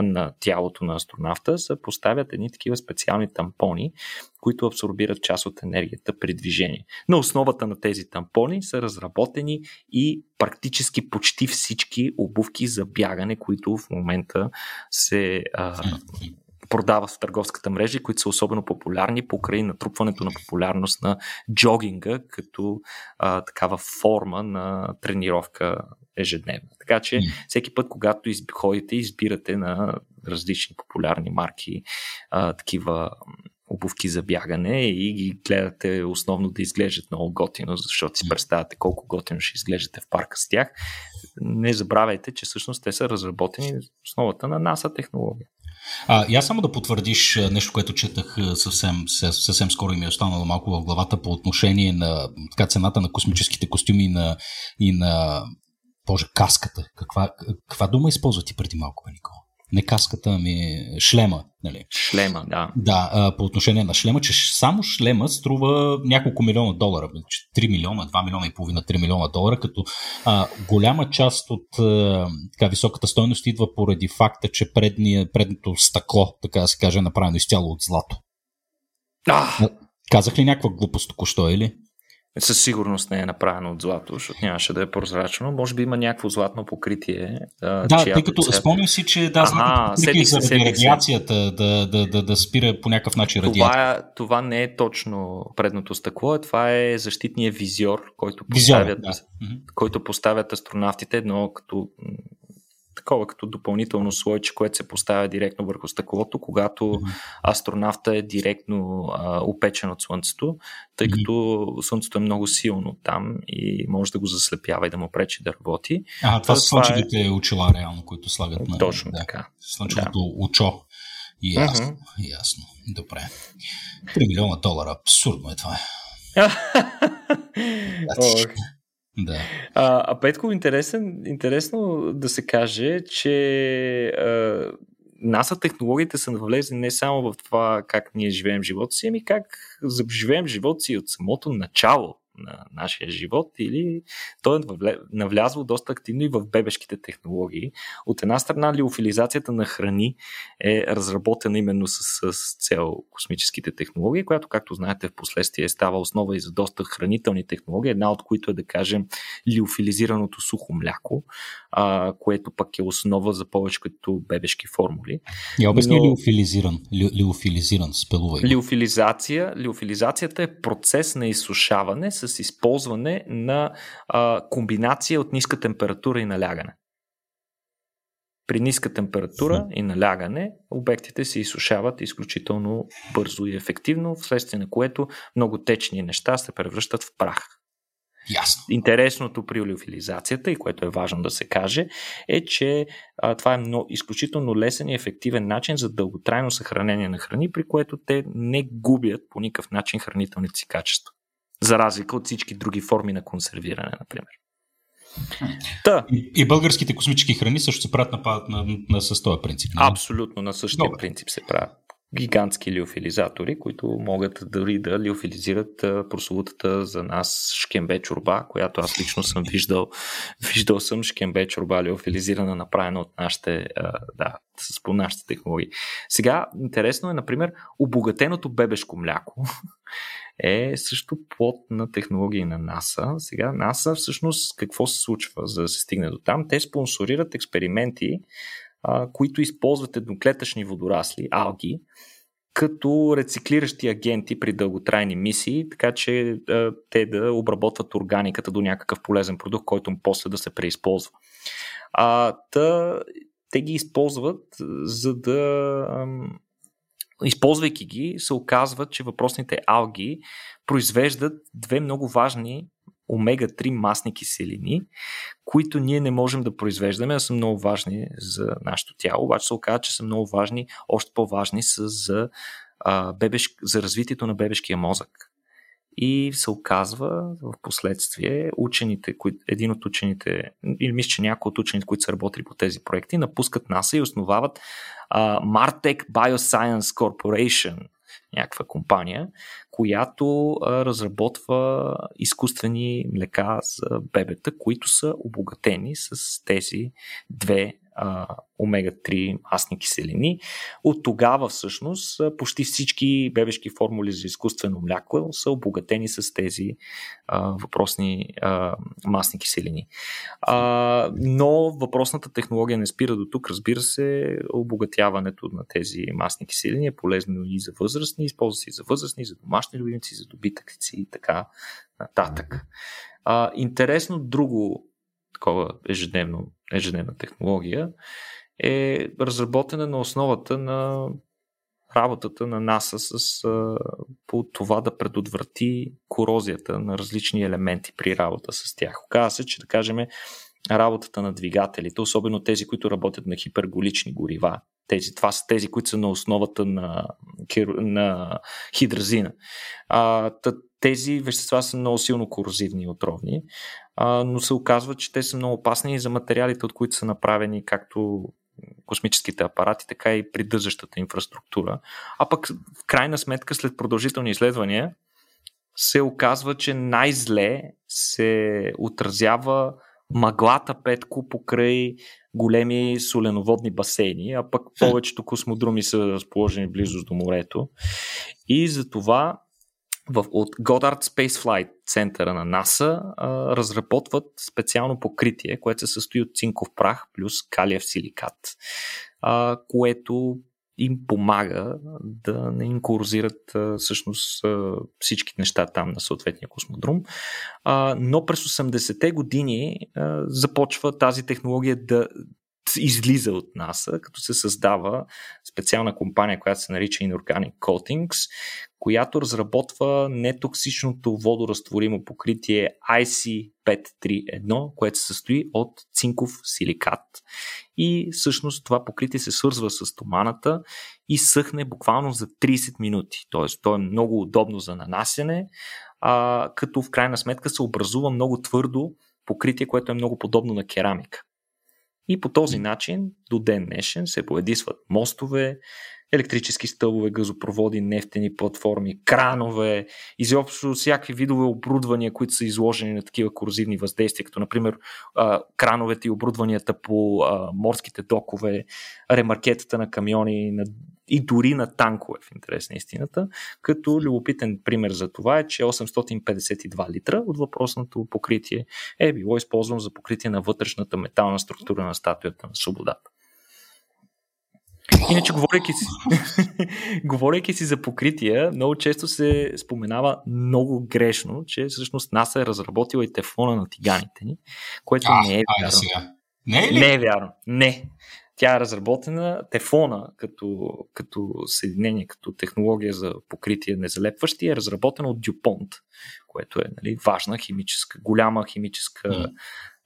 на тялото на астронавта, се поставят едни такива специални тампони, които абсорбират част от енергията при движение. На основата на тези тампони са разработени и практически почти всички обувки за бягане, които в момента се а, продават в търговската мрежа, които са особено популярни покрай натрупването на популярност на джогинга като а, такава форма на тренировка ежедневно. Така че всеки път, когато ходите, избирате на различни популярни марки а, такива обувки за бягане и ги гледате основно да изглеждат много готино, защото си представяте колко готино ще изглеждате в парка с тях. Не забравяйте, че всъщност те са разработени в основата на NASA технология. А, аз само да потвърдиш нещо, което четах съвсем, съвсем скоро и ми е останало малко в главата по отношение на така, цената на космическите костюми и на, и на Боже, каската. Каква, каква дума използва ти преди малко, Никола? Не каската, ами шлема. Нали? Шлема, да. Да, по отношение на шлема, че само шлема струва няколко милиона долара. 3 милиона, 2 милиона и половина, 3 милиона долара, като а, голяма част от а, така, високата стойност идва поради факта, че предния, предното стъкло, така да се каже, е направено изцяло от злато. А! Казах ли някаква глупост току-що, или? Със сигурност не е направено от злато, защото нямаше да е прозрачно. Може би има някакво златно покритие. Да, тъй като цвет... спомням си, че да, ага, покритие заради радиацията да, да, да, да спира по някакъв начин радиацията. Това, това не е точно предното стъкло, това е защитния визиор, който поставят, визиор, да. който поставят астронавтите, едно като такова като допълнително слойче, което се поставя директно върху стъклото, когато астронавта е директно а, опечен от Слънцето, тъй като Слънцето е много силно там и може да го заслепява и да му пречи да работи. А, това са слънчевите е... очила, реално, които слагат на... Точно да, така. Слънчевото да. очо. Ясно, mm-hmm. ясно. Добре. 3 милиона долара. Абсурдно е това. Да. А, а Петко, интересен, интересно да се каже, че а, НАСА технологиите са навлезли не само в това как ние живеем живота си, ами как живеем живота си от самото начало на нашия живот или той е навлязло доста активно и в бебешките технологии. От една страна лиофилизацията на храни е разработена именно с, с цел космическите технологии, която, както знаете, в последствие става основа и за доста хранителни технологии, една от които е да кажем лиофилизираното сухо мляко, а, което пък е основа за повечето бебешки формули. Я обясни Но... лиофилизиран, ли, лиофилизиран, спелувай. Лиофилизация, лиофилизацията е процес на изсушаване с с използване на а, комбинация от ниска температура и налягане. При ниска температура и налягане обектите се изсушават изключително бързо и ефективно, вследствие на което много течни неща се превръщат в прах. Ясно. Интересното при олиофилизацията, и което е важно да се каже, е, че а, това е много, изключително лесен и ефективен начин за дълготрайно съхранение на храни, при което те не губят по никакъв начин хранителните си качества за разлика от всички други форми на консервиране, например. Та. И, и българските космически храни също се правят на, на, на, на с този принцип. Не? Абсолютно, на същия Добре. принцип се правят. Гигантски лиофилизатори, които могат дори да лиофилизират прословутата за нас шкембе чорба, която аз лично съм виждал. Виждал съм шкембе чорба лиофилизирана, направена от нашите, да, с по нашите технологии. Сега, интересно е, например, обогатеното бебешко мляко е също плод на технологии на НАСА. Сега НАСА всъщност какво се случва за да се стигне до там? Те спонсорират експерименти, а, които използват едноклетъчни водорасли, алги, като рециклиращи агенти при дълготрайни мисии, така че а, те да обработват органиката до някакъв полезен продукт, който после да се преизползва. А, та, те ги използват за да използвайки ги, се оказва, че въпросните алги произвеждат две много важни омега-3 масни киселини, които ние не можем да произвеждаме, а са много важни за нашето тяло. Обаче се оказва, че са много важни, още по-важни са за, а, бебеш, за развитието на бебешкия мозък. И се оказва в последствие учените, кои, един от учените, или мисля, че някои от учените, които са работили по тези проекти, напускат НАСА и основават uh, Martech Bioscience Corporation, някаква компания, която а, разработва изкуствени млека за бебета, които са обогатени с тези две омега-3 масни киселини. От тогава всъщност почти всички бебешки формули за изкуствено мляко са обогатени с тези а, въпросни а, масни киселини. А, но въпросната технология не спира до тук. Разбира се, обогатяването на тези масни киселини е полезно и за възрастни, използва се и за възрастни, и за домашни любимци, за добитъци и така нататък. А, интересно друго такова ежедневно, ежедневна технология, е разработена на основата на работата на НАСА с, по това да предотврати корозията на различни елементи при работа с тях. Оказва се, че да кажем работата на двигателите, особено тези, които работят на хиперголични горива, тези, това са тези, които са на основата на, на хидразина. А, тези вещества са много силно корозивни и отровни, а, но се оказва, че те са много опасни и за материалите, от които са направени както космическите апарати, така и придържащата инфраструктура. А пък в крайна сметка, след продължителни изследвания, се оказва, че най-зле се отразява мъглата петко покрай големи соленоводни басейни, а пък повечето космодруми са разположени близо до морето. И затова в, от Goddard Space Flight центъра на НАСА разработват специално покритие, което се състои от цинков прах плюс калиев силикат, а, което им помага да не им корозират а, всъщност а, всички неща там на съответния космодрум. А, но през 80-те години а, започва тази технология да излиза от НАСА, като се създава специална компания, която се нарича Inorganic Coatings, която разработва нетоксичното водоразтворимо покритие IC531, което се състои от цинков силикат. И всъщност това покритие се свързва с томаната и съхне буквално за 30 минути. Тоест, то е много удобно за нанасяне, а, като в крайна сметка се образува много твърдо покритие, което е много подобно на керамика. И по този начин до ден днешен се поедисват мостове, електрически стълбове, газопроводи, нефтени платформи, кранове, изобщо всякакви видове оборудвания, които са изложени на такива корозивни въздействия, като например крановете и оборудванията по морските докове, ремаркетата на камиони, на и дори на танкове, в интерес на истината. Като любопитен пример за това е, че 852 литра от въпросното покритие е било използвано за покритие на вътрешната метална структура на статуята на свободата. Иначе, говорейки си, говорейки си за покрития, много често се споменава много грешно, че всъщност НАСА е разработила и тефлона на тиганите ни, което а, не е вярно. Сега. Не е, ли? не е вярно. Не. Тя е разработена, тефлона като, като съединение, като технология за покритие незалепващи, е разработена от Дюпонт, което е нали, важна химическа, голяма химическа mm.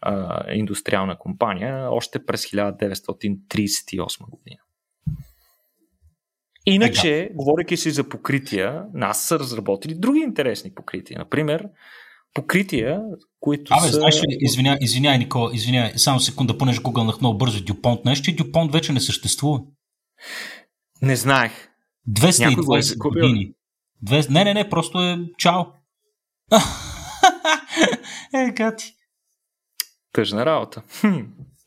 а, индустриална компания, още през 1938 година. Иначе, Ега. говоряки си за покрития, нас са разработили други интересни покрития. Например, покрития, които Абе, са... знаеш ли, извиняй, извиняй, Никола, извиняй, само секунда, понеже гугълнах много бързо Дюпонт, нещо, че Дюпонт вече не съществува. Не знаех. 220 години. 200... Не, не, не, просто е чао. е, гати. Тъжна работа.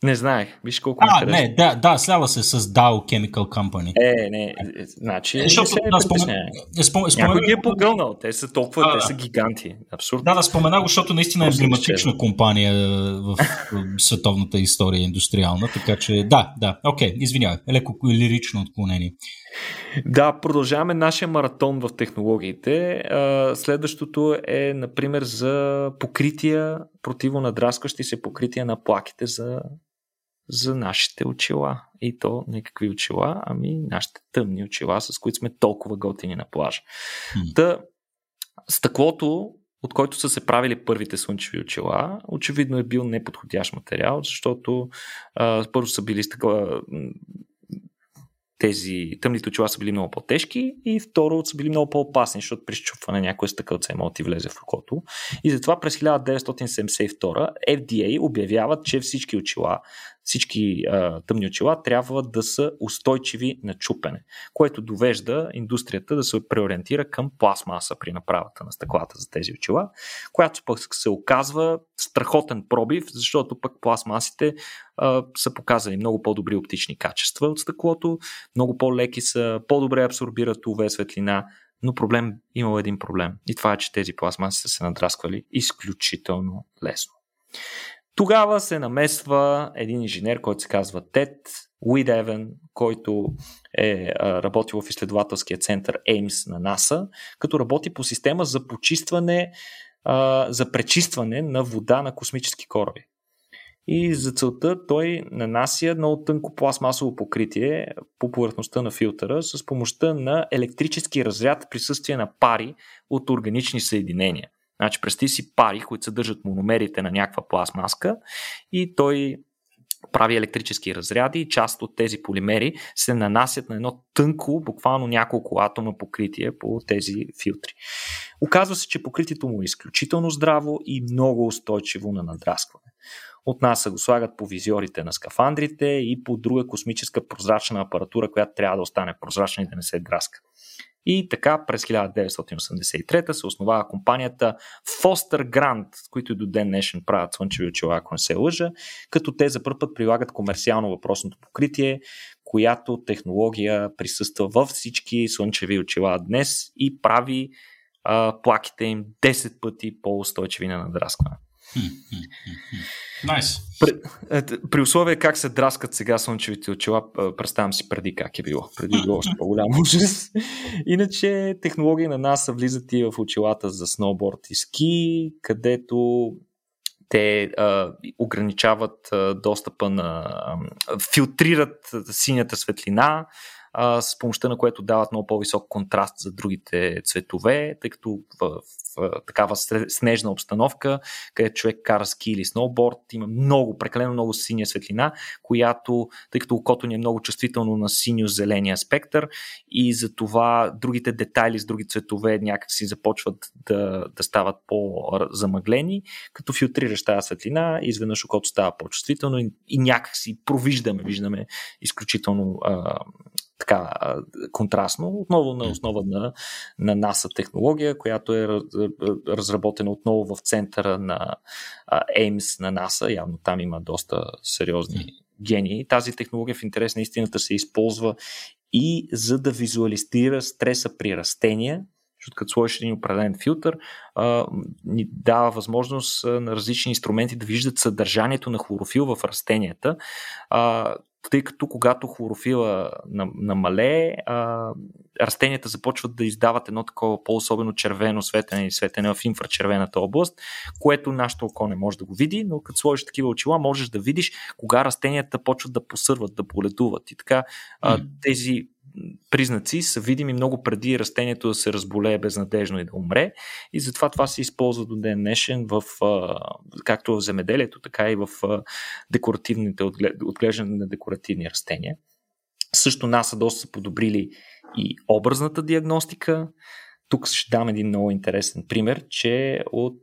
Не знаех. Виж колко а, интересно. не, да, да, слява се с Dow Chemical Company. Е, не, е, значи. Е, защото, да, спомен... Е, спомен... Някой ги е погълнал. Те са толкова, а, те са гиганти. Абсурдно. Да, да, спомена го, защото наистина е емблематична компания в, в световната история индустриална, така че да, да, окей, okay, извинявай, леко лирично отклонение. Да, продължаваме нашия маратон в технологиите. Следващото е, например, за покрития, противонадраскащи се покрития на плаките за за нашите очила. И то не какви очила, ами нашите тъмни очила, с които сме толкова готини на плажа. Mm. Та, стъклото, от който са се правили първите слънчеви очила, очевидно е бил неподходящ материал, защото а, първо са били стъкла, тези тъмните очила са били много по-тежки и второ са били много по-опасни, защото при щупване някой стъкълце може да ти влезе в окото. И затова през 1972 FDA обявяват, че всички очила всички а, тъмни очила трябва да са устойчиви на чупене, което довежда индустрията да се преориентира към пластмаса при направата на стъклата за тези очила, която пък се оказва страхотен пробив, защото пък пластмасите а, са показали много по-добри оптични качества от стъклото, много по-леки са, по-добре абсорбират UV светлина, но проблем, имал един проблем. И това е, че тези пластмаси са се надрасквали изключително лесно. Тогава се намесва един инженер, който се казва Тед Уидевен, който е работил в изследователския център Ames на НАСА, като работи по система за почистване, за пречистване на вода на космически кораби. И за целта той нанася много тънко пластмасово покритие по повърхността на филтъра с помощта на електрически разряд присъствие на пари от органични съединения. Значи, представи си пари, които съдържат мономерите на някаква пластмаска и той прави електрически разряди и част от тези полимери се нанасят на едно тънко, буквално няколко атома покритие по тези филтри. Оказва се, че покритието му е изключително здраво и много устойчиво на надраскване. От нас го слагат по визиорите на скафандрите и по друга космическа прозрачна апаратура, която трябва да остане прозрачна и да не се драска. И така през 1983 се основава компанията Foster Grant, които до ден днешен правят слънчеви очила, ако не се лъжа, като те за първ път прилагат комерциално въпросното покритие, която технология присъства във всички слънчеви очила днес и прави а, плаките им 10 пъти по-устойчиви на надраскване. Найс. Nice. При, е, при условие как се драскат сега слънчевите очила, представям си преди как е било. Преди било още по-голям ужас. Иначе технологии на NASA влизат и в очилата за сноуборд и ски, където те а, ограничават а, достъпа на. А, филтрират синята светлина, а, с помощта на което дават много по-висок контраст за другите цветове, тъй като в такава снежна обстановка, където човек кара ски или сноуборд, има много, прекалено много синя светлина, която, тъй като окото ни е много чувствително на синьо-зеления спектър и за това другите детайли с други цветове някакси започват да, да стават по-замъглени, като филтрираш тази светлина, изведнъж окото става по-чувствително и, и някакси провиждаме, виждаме изключително а, така контрастно, отново на основа на, на NASA технология, която е разработена отново в центъра на Ames на NASA. Явно там има доста сериозни гении. Тази технология в интерес на истината се използва и за да визуализира стреса при растения, защото като сложиш един определен филтър, а, ни дава възможност на различни инструменти да виждат съдържанието на хлорофил в растенията, а, тъй като когато хлорофила намалее, а, растенията започват да издават едно такова по-особено червено светене и светене в инфрачервената област, което нашето око не може да го види, но като сложиш такива очила, можеш да видиш кога растенията почват да посърват, да полетуват. И така а, тези признаци са видими много преди растението да се разболее безнадежно и да умре. И затова това се използва до ден днешен в, както в земеделието, така и в декоративните, отглеждане на декоративни растения. Също НАСА доста са подобрили и образната диагностика, тук ще дам един много интересен пример, че от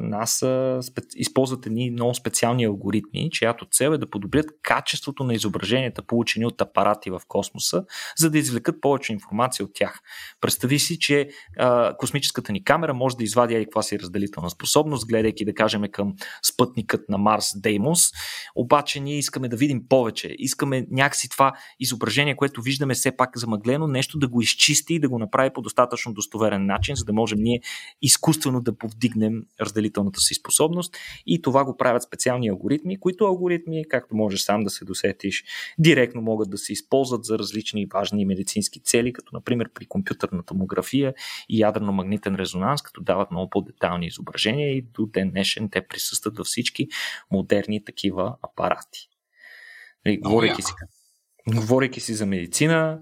НАСА използват едни много специални алгоритми, чиято цел е да подобрят качеството на изображенията, получени от апарати в космоса, за да извлекат повече информация от тях. Представи си, че а, космическата ни камера може да извади и каква си разделителна способност, гледайки да кажем към спътникът на Марс Деймос, обаче ние искаме да видим повече. Искаме някакси това изображение, което виждаме все пак замъглено, нещо да го изчисти и да го направи по достатъчно достоверно достоверен начин, за да можем ние изкуствено да повдигнем разделителната си способност. И това го правят специални алгоритми, които алгоритми, както можеш сам да се досетиш, директно могат да се използват за различни важни медицински цели, като например при компютърна томография и ядрено-магнитен резонанс, като дават много по-детални изображения и до ден днешен те присъстват във всички модерни такива апарати. Нали, говорейки, си, говорейки си за медицина,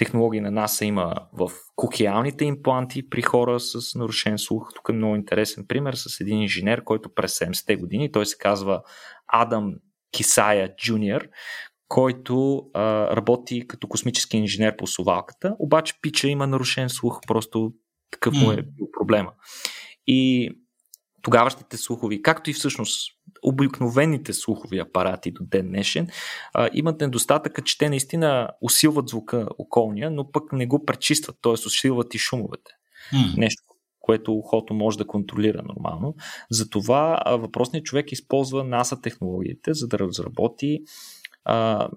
технологии на НАСА има в кокиалните импланти при хора с нарушен слух. Тук е много интересен пример с един инженер, който през 70-те години, той се казва Адам Кисая Джуниор, който а, работи като космически инженер по сувалката, обаче пича има нарушен слух, просто такъв му е проблема. И тогаващите слухови, както и всъщност обикновените слухови апарати до ден днешен, а, имат недостатъка, че те наистина усилват звука околния, но пък не го пречистват, т.е. усилват и шумовете. Mm. Нещо, което ухото може да контролира нормално. Затова въпросният човек използва NASA технологиите, за да разработи а,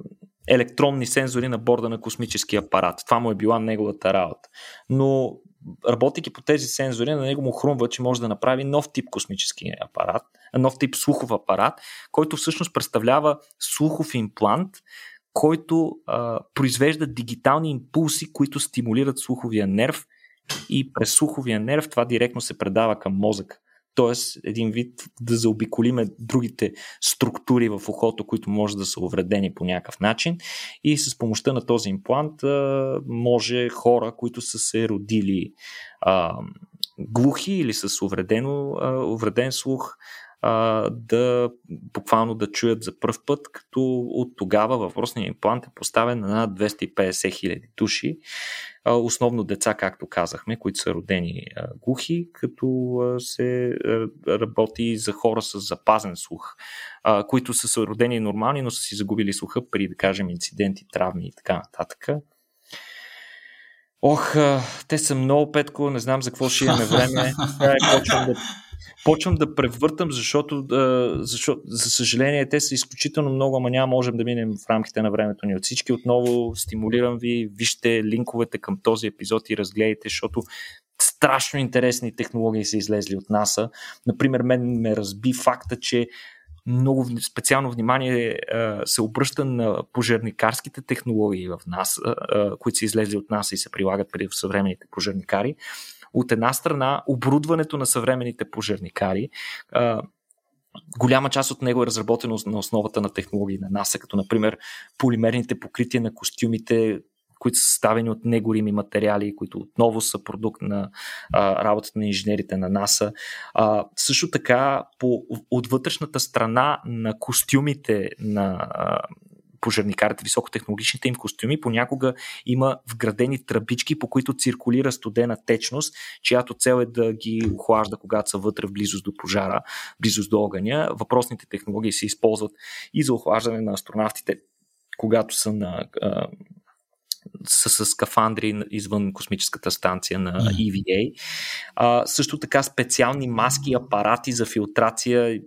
електронни сензори на борда на космическия апарат. Това му е била неговата работа. Но работейки по тези сензори, на него му хрумва, че може да направи нов тип космически апарат, нов тип слухов апарат, който всъщност представлява слухов имплант, който а, произвежда дигитални импулси, които стимулират слуховия нерв и през слуховия нерв това директно се предава към мозъка т.е. един вид да заобиколиме другите структури в ухото, които може да са увредени по някакъв начин и с помощта на този имплант може хора, които са се родили а, глухи или с увредено, а, увреден слух, да буквално да чуят за първ път, като от тогава въпросният имплант е поставен на над 250 хиляди души основно деца, както казахме, които са родени глухи, като се работи за хора с запазен слух, които са родени нормални, но са си загубили слуха при, да кажем, инциденти, травми и така нататък. Ох, те са много, Петко, не знам за какво ще имаме време. почвам да почвам да превъртам, защото, защото за съжаление те са изключително много, ама няма можем да минем в рамките на времето ни от всички. Отново стимулирам ви, вижте линковете към този епизод и разгледайте, защото страшно интересни технологии са излезли от НАСА. Например, мен ме разби факта, че много специално внимание се обръща на пожарникарските технологии в нас, които са излезли от нас и се прилагат при съвременните пожарникари. От една страна, оборудването на съвременните пожарникари голяма част от него е разработено на основата на технологии на НАСА, като например полимерните покрития на костюмите, които са съставени от негорими материали, които отново са продукт на а, работата на инженерите на НАСА. А, също така, по, от вътрешната страна на костюмите на пожарникарите, високотехнологичните им костюми, понякога има вградени тръбички, по които циркулира студена течност, чиято цел е да ги охлажда, когато са вътре в близост до пожара, близост до огъня. Въпросните технологии се използват и за охлаждане на астронавтите, когато са на с, с скафандри извън космическата станция на EVA. А, също така специални маски апарати за филтрация,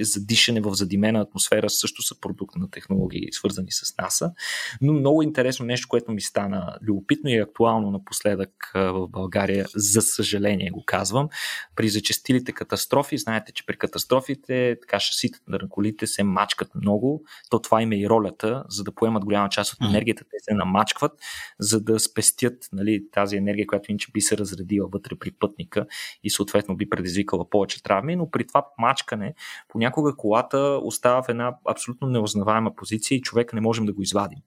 за дишане в задимена атмосфера също са продукт на технологии, свързани с НАСА. Но много интересно нещо, което ми стана любопитно и актуално напоследък в България, за съжаление го казвам, при зачастилите катастрофи, знаете, че при катастрофите така шаситата на колите се мачкат много, то това има и ролята, за да поемат голяма част от енергията, те се намачкват за да спестят нали, тази енергия, която иначе би се разредила вътре при пътника и съответно би предизвикала повече травми, но при това мачкане понякога колата остава в една абсолютно неузнаваема позиция и човека не можем да го извадим.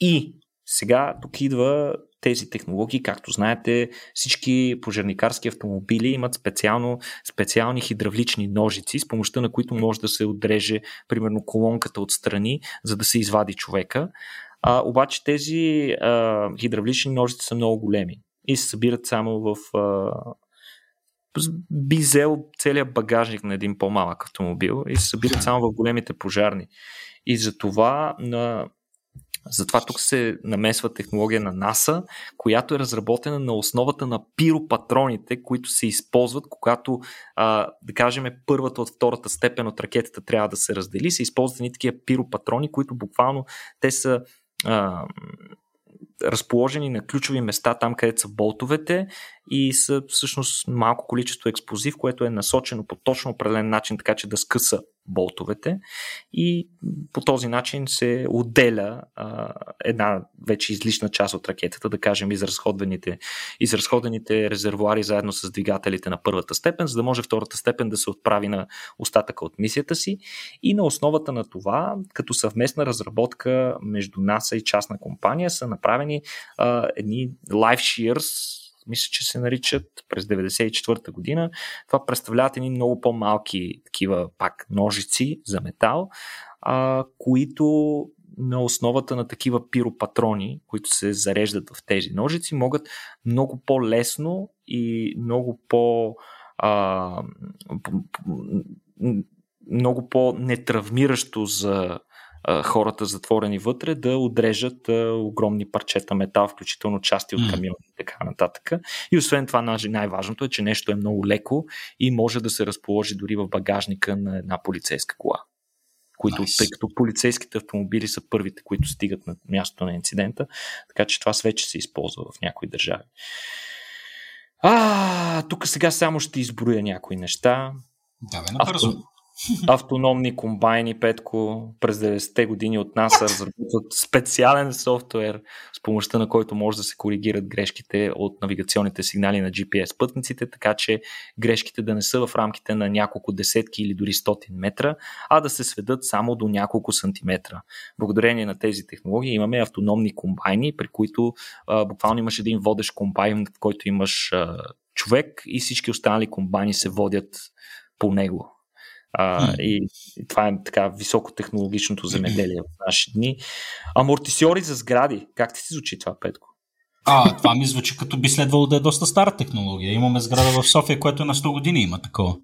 И сега тук идва тези технологии, както знаете, всички пожарникарски автомобили имат специално, специални хидравлични ножици, с помощта на които може да се отреже, примерно, колонката отстрани, за да се извади човека. А, обаче тези а, хидравлични ножици са много големи и се събират само в а, би целият багажник на един по-малък автомобил и се събират само в големите пожарни. И затова на затова тук се намесва технология на НАСА, която е разработена на основата на пиропатроните, които се използват, когато, а, да кажем, първата от втората степен от ракетата трябва да се раздели. Се използват ни такива пиропатрони, които буквално те са а, разположени на ключови места, там където са болтовете и са всъщност малко количество експлозив, което е насочено по точно определен начин, така че да скъса болтовете. И по този начин се отделя а, една вече излишна част от ракетата, да кажем изразходените, изразходените резервуари заедно с двигателите на първата степен, за да може втората степен да се отправи на остатъка от мисията си. И на основата на това, като съвместна разработка между НАСА и частна компания са направени а, едни life shears, мисля, че се наричат през 94-та година. Това представляват едни много по-малки такива пак ножици за метал, а, които на основата на такива пиропатрони, които се зареждат в тези ножици, могат много по-лесно и много по- а, много по-нетравмиращо за хората затворени вътре да отрежат огромни парчета метал, включително части от камиони и така нататък. И освен това, най-важното е, че нещо е много леко и може да се разположи дори в багажника на една полицейска кола. Които, nice. тъй като полицейските автомобили са първите, които стигат на мястото на инцидента, така че това вече се използва в някои държави. А, тук сега само ще изброя някои неща. Да, бе, Авто, автономни комбайни, Петко, през 90-те години от нас разработват специален софтуер, с помощта на който може да се коригират грешките от навигационните сигнали на GPS пътниците, така че грешките да не са в рамките на няколко десетки или дори стотин метра, а да се сведат само до няколко сантиметра. Благодарение на тези технологии имаме автономни комбайни, при които а, буквално имаш един водещ комбайн, в който имаш а, човек и всички останали комбайни се водят по него. А, и, и това е така високотехнологичното земеделие в наши дни. Амортисьори за сгради. Как ти си звучи това, Петко? А, това ми звучи като би следвало да е доста стара технология. Имаме сграда в София, която е на 100 години има такова.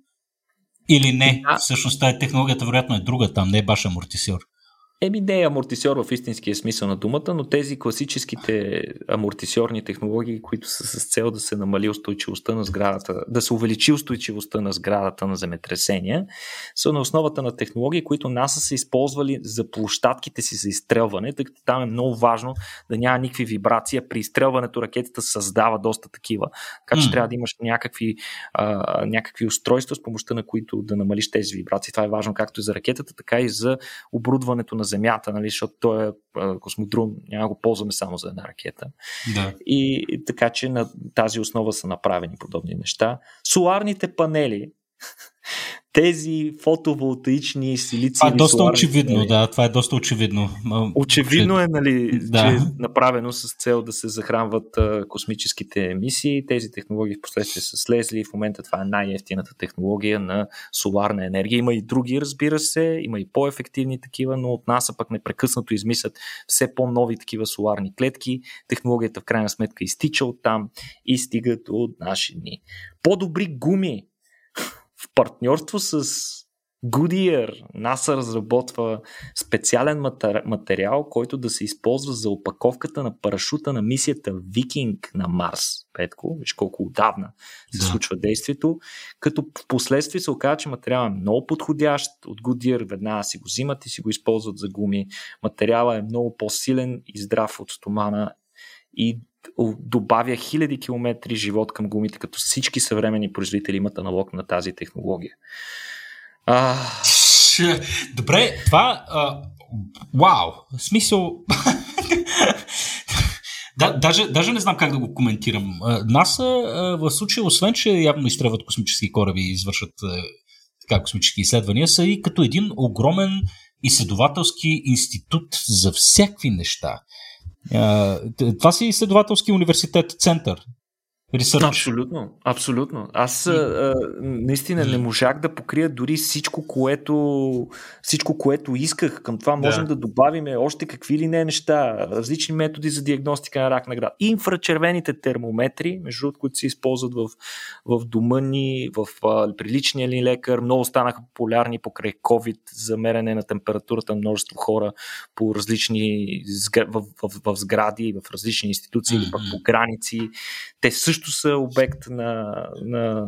Или не, всъщност тази технологията вероятно е друга там, не е баш амортисьор. Еми не е амортисьор в истинския смисъл на думата, но тези класическите амортисьорни технологии, които са с цел да се намали устойчивостта на сградата, да се увеличи устойчивостта на сградата на земетресения, са на основата на технологии, които НАСА са използвали за площадките си за изстрелване, тъй като там е много важно да няма никакви вибрации. При изстрелването ракетата създава доста такива. Така че mm. трябва да имаш някакви, а, някакви устройства, с помощта на които да намалиш тези вибрации. Това е важно както и за ракетата, така и за оборудването на Земята, нали, защото той е космодрум, няма го ползваме само за една ракета. Да. И, и така, че на тази основа са направени подобни неща. Соларните панели тези фотоволтаични силици. Това е доста очевидно, да, това е доста очевидно. Очевидно е, нали, да. че е направено с цел да се захранват а, космическите емисии. Тези технологии в последствие са слезли. В момента това е най-ефтината технология на соларна енергия. Има и други, разбира се, има и по-ефективни такива, но от нас пък непрекъснато измислят все по-нови такива соларни клетки. Технологията в крайна сметка изтича от там и стига до наши дни. По-добри гуми в партньорство с Goodyear НАСА разработва специален материал, който да се използва за опаковката на парашута на мисията Викинг на Марс. Петко, виж колко отдавна се да. случва действието, като в последствие се оказа, че материалът е много подходящ. От Goodyear веднага си го взимат и си го използват за гуми. Материалът е много по-силен и здрав от стомана и добавя хиляди километри живот към гумите, като всички съвремени производители имат аналог на тази технология. А... Добре, това... А, вау! В смисъл... Да, даже, даже не знам как да го коментирам. НАСА в случая, освен че явно изстрелват космически кораби и извършват така, космически изследвания, са и като един огромен изследователски институт за всякакви неща. Това си изследователски университет, център. Research. Абсолютно, абсолютно. Аз а, наистина не можах да покрия дори всичко, което, всичко, което исках. Към това можем да, да добавим още какви ли не неща, различни методи за диагностика на рак на град. Инфрачервените термометри, между другото, които се използват в, в дома ни, в а, приличния ли лекар, много станаха популярни покрай COVID за мерене на температурата на множество хора по различни в, в, в, в сгради, в различни институции, mm-hmm. по граници. Те също също са обект на, на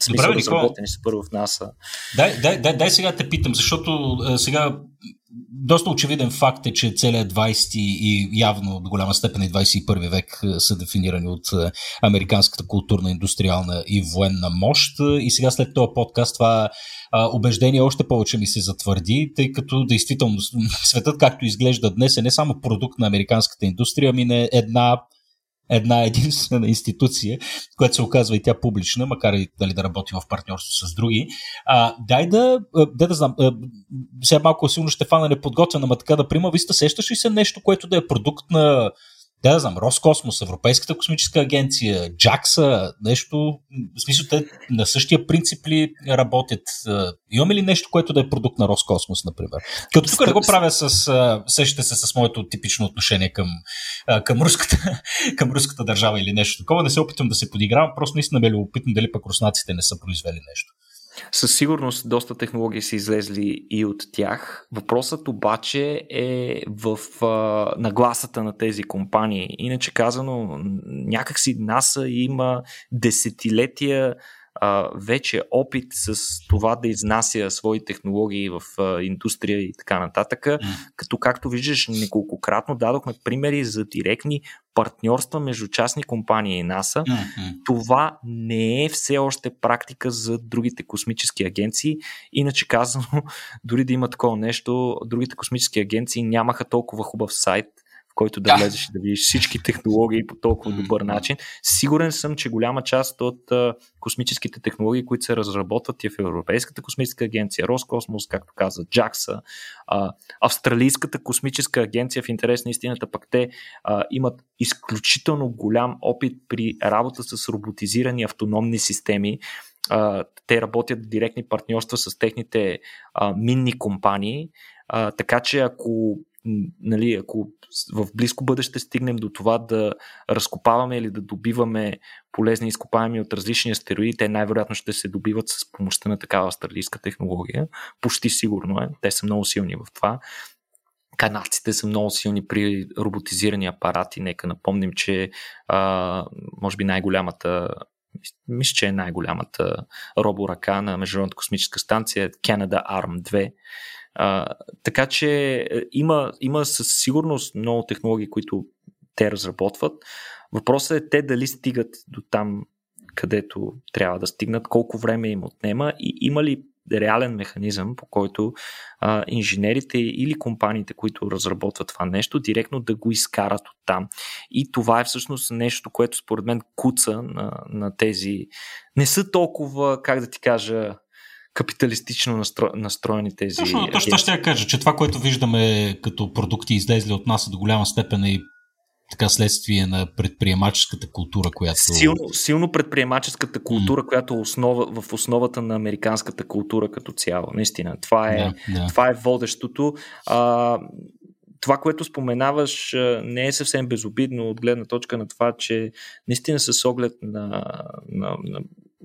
смисъл Добре, разработени са първо в НАСА. Дай, дай, дай, дай сега те питам, защото а, сега доста очевиден факт е, че целият 20 и явно до голяма степен и 21 век са дефинирани от американската културна, индустриална и военна мощ. И сега след този подкаст това убеждение още повече ми се затвърди, тъй като действително светът, както изглежда днес, е не само продукт на американската индустрия, ами не една една единствена институция, която се оказва и тя публична, макар и дали, да работи в партньорство с други. А, дай да, дай да знам, сега малко силно ще фана неподготвена, ама така да прима, виста сещаш ли се нещо, което да е продукт на да, знам, Роскосмос, Европейската космическа агенция, JAXA, нещо, в смисъл те на същия принцип ли работят? Имаме ли нещо, което да е продукт на Роскосмос, например? Като тук не го правя с, сещате се с моето типично отношение към, към, руската, към руската държава или нещо такова, не се опитвам да се подигравам, просто наистина ме любопитно дали пък руснаците не са произвели нещо. Със сигурност доста технологии са излезли и от тях. Въпросът обаче е в а, нагласата на тези компании. Иначе казано, някакси НАСА има десетилетия а, вече опит с това да изнася свои технологии в а, индустрия и така нататък. Mm. Като, както виждаш, неколкократно дадохме примери за директни партньорства между частни компании и НАСА. Mm-hmm. Това не е все още практика за другите космически агенции. Иначе казано, дори да има такова нещо, другите космически агенции нямаха толкова хубав сайт, който да, влезеш и да видиш всички технологии по толкова добър начин. Сигурен съм, че голяма част от а, космическите технологии, които се разработват и в Европейската космическа агенция, Роскосмос, както каза, JAXA, а, Австралийската космическа агенция, в интерес на истината, пък те а, имат изключително голям опит при работа с роботизирани автономни системи. Те работят в директни партньорства с техните а, минни компании, а, така че ако нали, ако в близко бъдеще стигнем до това да разкопаваме или да добиваме полезни изкопаеми от различни астероиди, те най-вероятно ще се добиват с помощта на такава австралийска технология. Почти сигурно е. Те са много силни в това. канадците са много силни при роботизирани апарати. Нека напомним, че а, може би най-голямата мисля, че е най-голямата роборъка на Международната космическа станция Canada Arm 2. А, така че е, има, има със сигурност много технологии, които те разработват. Въпросът е те дали стигат до там, където трябва да стигнат, колко време им отнема и има ли реален механизъм, по който а, инженерите или компаниите, които разработват това нещо, директно да го изкарат от там. И това е всъщност нещо, което според мен куца на, на тези. Не са толкова, как да ти кажа, капиталистично настро... настроени тези. Точно, точно ще я кажа, че това, което виждаме като продукти излезли от нас до голяма степен е така следствие на предприемаческата култура, която... Силно, силно предприемаческата култура, mm. която е основа, в основата на американската култура като цяло. Наистина. Това е, yeah, yeah. Това е водещото. А, това, което споменаваш, не е съвсем безобидно от гледна точка на това, че наистина с оглед на, на, на,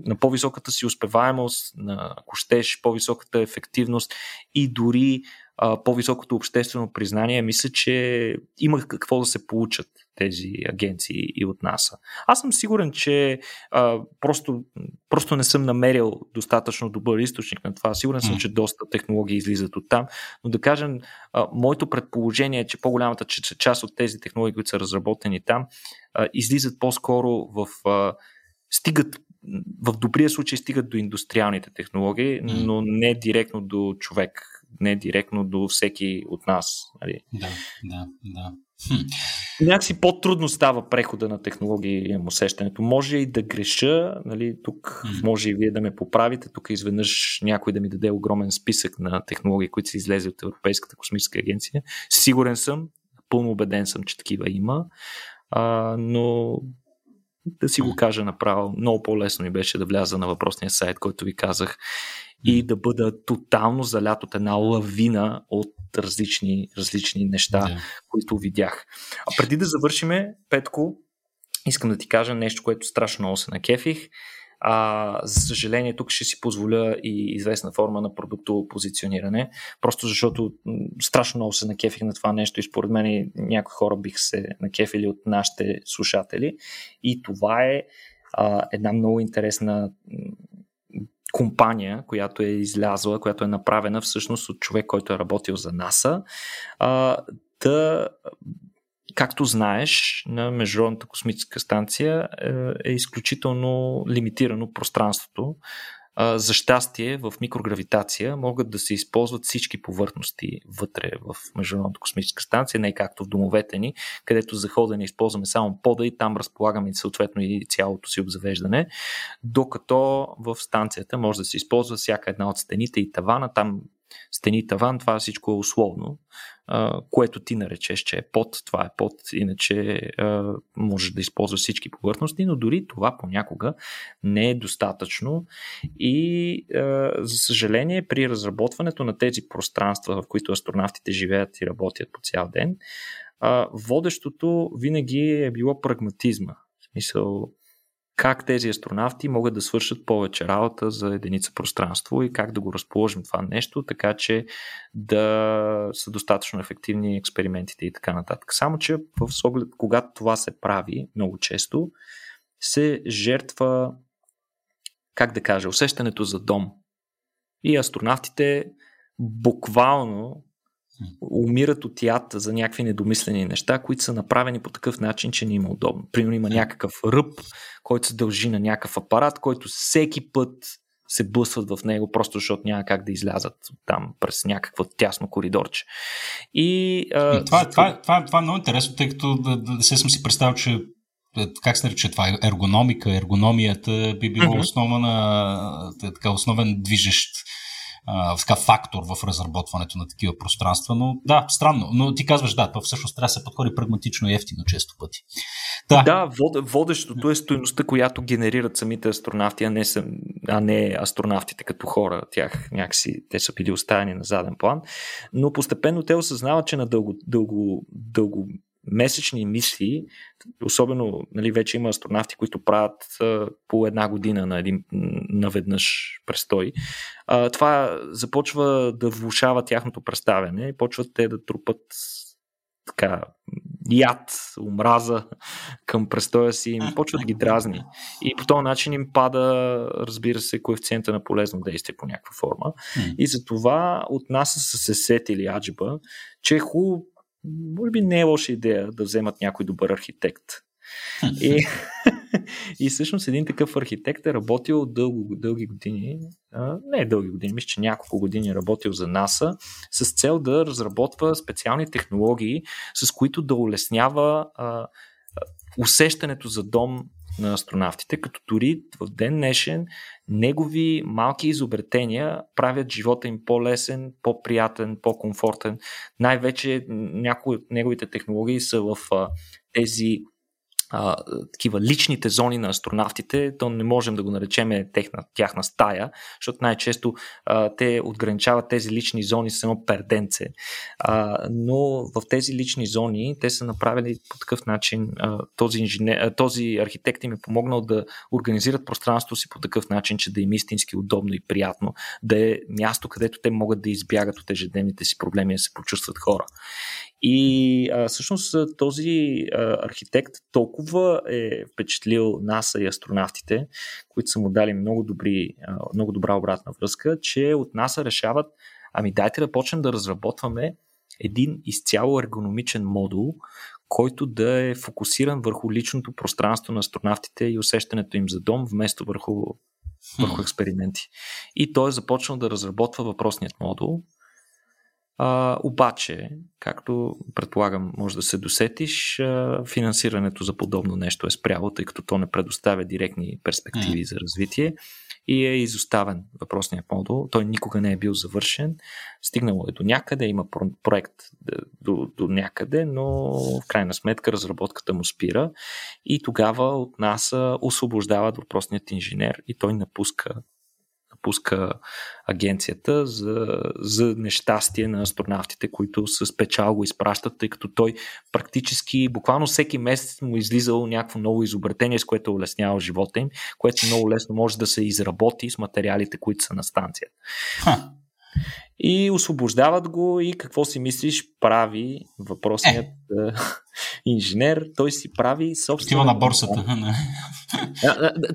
на по-високата си успеваемост, на, ако щеш, по-високата ефективност и дори а, по-високото обществено признание, мисля, че има какво да се получат тези агенции и от НАСА. Аз съм сигурен, че а, просто, просто не съм намерил достатъчно добър източник на това. Сигурен съм, че доста технологии излизат от там, но да кажем, а, моето предположение е, че по-голямата част от тези технологии, които са разработени там, а, излизат по-скоро в. А, стигат в добрия случай стигат до индустриалните технологии, но не директно до човек не директно до всеки от нас. Нали? Да, да, да. Хм. Някакси по-трудно става прехода на технологии, имам усещането. Може и да греша, нали, тук хм. може и вие да ме поправите, тук изведнъж някой да ми даде огромен списък на технологии, които са излезли от Европейската космическа агенция. Сигурен съм, пълно убеден съм, че такива има, а, но да си го кажа направо, много по-лесно ми беше да вляза на въпросния сайт, който ви казах и да бъда тотално залят от една лавина от различни, различни неща, yeah. които видях. А преди да завършиме, Петко, искам да ти кажа нещо, което страшно много се накефих. А, за съжаление, тук ще си позволя и известна форма на продуктово позициониране, просто защото страшно много се накефих на това нещо и според мен някои хора бих се накефили от нашите слушатели. И това е а, една много интересна компания, която е излязла, която е направена всъщност от човек, който е работил за НАСА, да Както знаеш, на Международната космическа станция е, е изключително лимитирано пространството. За щастие в микрогравитация могат да се използват всички повърхности вътре в Международната космическа станция, не както в домовете ни, където за ходене използваме само пода и там разполагаме съответно и цялото си обзавеждане, докато в станцията може да се използва всяка една от стените и тавана, там стени таван, това всичко е условно което ти наречеш, че е под, това е под, иначе можеш да използваш всички повърхности, но дори това понякога не е достатъчно и за съжаление при разработването на тези пространства, в които астронавтите живеят и работят по цял ден, водещото винаги е било прагматизма. В смисъл, как тези астронавти могат да свършат повече работа за единица пространство и как да го разположим това нещо, така че да са достатъчно ефективни експериментите и така нататък. Само, че в оглед, когато това се прави много често, се жертва, как да кажа, усещането за дом. И астронавтите буквално умират от яд за някакви недомислени неща, които са направени по такъв начин, че не има удобно. Примерно има някакъв ръб, който се дължи на някакъв апарат, който всеки път се блъсват в него, просто защото няма как да излязат там през някакво тясно коридорче. И, а, това, за... това, това, това е много интересно, тъй като да, да, да се съм си представил, че е, как се нарича това, ергономика, ергономията би било mm-hmm. основа на, така, основен движещ така, фактор в разработването на такива пространства, но да, странно. Но ти казваш, да, това всъщност трябва да се подходи прагматично и ефтино често пъти. Да, да вод, водещото е стоеността, която генерират самите астронавти, а не, съм, а не астронавтите като хора. Тях някакси те са били оставени на заден план. Но постепенно те осъзнават, че на дълго, дълго, дълго месечни мисии, особено нали, вече има астронавти, които правят а, по една година на един наведнъж престой, а, това започва да влушава тяхното представяне и почват те да трупат така, яд, омраза към престоя си, им почва да ги дразни. И по този начин им пада, разбира се, коефициента на полезно действие по някаква форма. Mm. И затова от нас са се сетили аджиба, че е хубаво, може би не е лоша идея да вземат някой добър архитект. И, и всъщност един такъв архитект е работил дълго, дълги години, а, не дълги години, мисля, че няколко години е работил за НАСА, с цел да разработва специални технологии, с които да улеснява а, усещането за дом на астронавтите, като дори в ден днешен негови малки изобретения правят живота им по-лесен, по-приятен, по-комфортен. Най-вече някои от неговите технологии са в тези а, такива личните зони на астронавтите, то не можем да го наречем техна, тяхна стая, защото най-често а, те отграничават тези лични зони с едно перденце. А, но в тези лични зони те са направили по такъв начин, а, този, инженер, а, този архитект им е помогнал да организират пространството си по такъв начин, че да им е истински удобно и приятно, да е място, където те могат да избягат от ежедневните си проблеми и да се почувстват хора. И а, всъщност този а, архитект толкова е впечатлил НАСА и астронавтите, които са му дали много, добри, а, много добра обратна връзка, че от НАСА решават, ами дайте да почнем да разработваме един изцяло ергономичен модул, който да е фокусиран върху личното пространство на астронавтите и усещането им за дом, вместо върху, върху експерименти. И той е започнал да разработва въпросният модул, а, обаче, както предполагам, може да се досетиш, а, финансирането за подобно нещо е спряло, тъй като то не предоставя директни перспективи mm. за развитие и е изоставен въпросният модул. Той никога не е бил завършен. Стигнало е до някъде, има проект до, до някъде, но в крайна сметка разработката му спира и тогава от нас освобождават въпросният инженер и той напуска пуска агенцията за, за нещастие на астронавтите, които с печал го изпращат, тъй като той практически, буквално всеки месец му излизало някакво ново изобретение, с което е улеснявал живота им, което много лесно може да се изработи с материалите, които са на станцията. Ха. И освобождават го и какво си мислиш прави въпросният е. инженер. Той си прави собствено. Отива на борсата.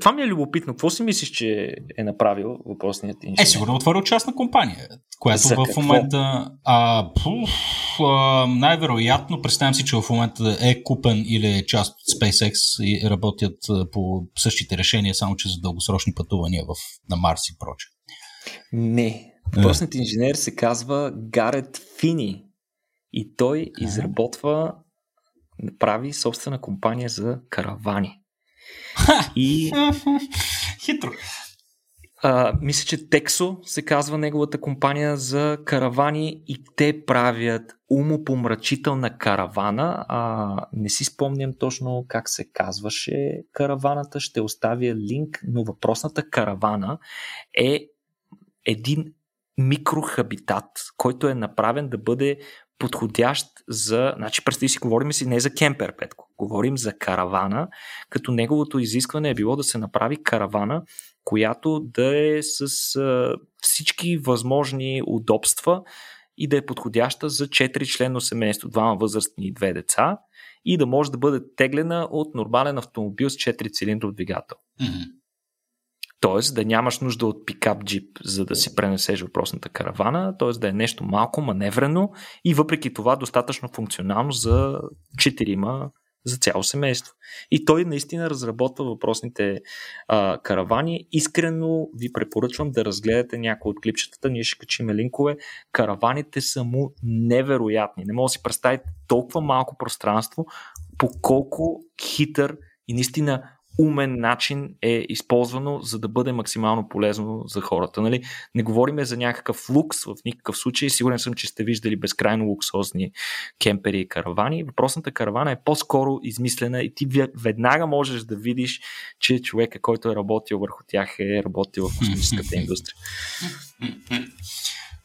Това ми е любопитно. Какво си мислиш, че е направил въпросният инженер? Е, сигурно е отворил частна компания, която За в какво? момента а, пуф, а, най-вероятно, представям си, че в момента е купен или е част от SpaceX и работят по същите решения, само че за дългосрочни пътувания в, на Марс и проче. Не, Въпросният инженер се казва Гарет Фини и той изработва, прави собствена компания за каравани. И... Хитро. А, мисля, че Тексо се казва неговата компания за каравани и те правят умопомрачителна каравана. А, не си спомням точно как се казваше караваната, ще оставя линк, но въпросната каравана е един микрохабитат, който е направен да бъде подходящ за... Значи, представи си, говорим си не за кемпер, Петко. Говорим за каравана, като неговото изискване е било да се направи каравана, която да е с а, всички възможни удобства и да е подходяща за 4 члено семейство, двама възрастни и две деца и да може да бъде теглена от нормален автомобил с 4 цилиндров двигател. Mm-hmm. Тоест да нямаш нужда от пикап джип, за да си пренесеш въпросната каравана, т.е. да е нещо малко маневрено и въпреки това достатъчно функционално за четирима за цяло семейство. И той наистина разработва въпросните а, каравани. Искрено ви препоръчвам да разгледате някои от клипчетата. Ние ще качим линкове. Караваните са му невероятни. Не мога да си представите толкова малко пространство, по колко хитър и наистина умен начин е използвано, за да бъде максимално полезно за хората. Нали? Не говориме за някакъв лукс в никакъв случай. Сигурен съм, че сте виждали безкрайно луксозни кемпери и каравани. Въпросната каравана е по-скоро измислена и ти веднага можеш да видиш, че човека, който е работил върху тях е работил в космическата индустрия.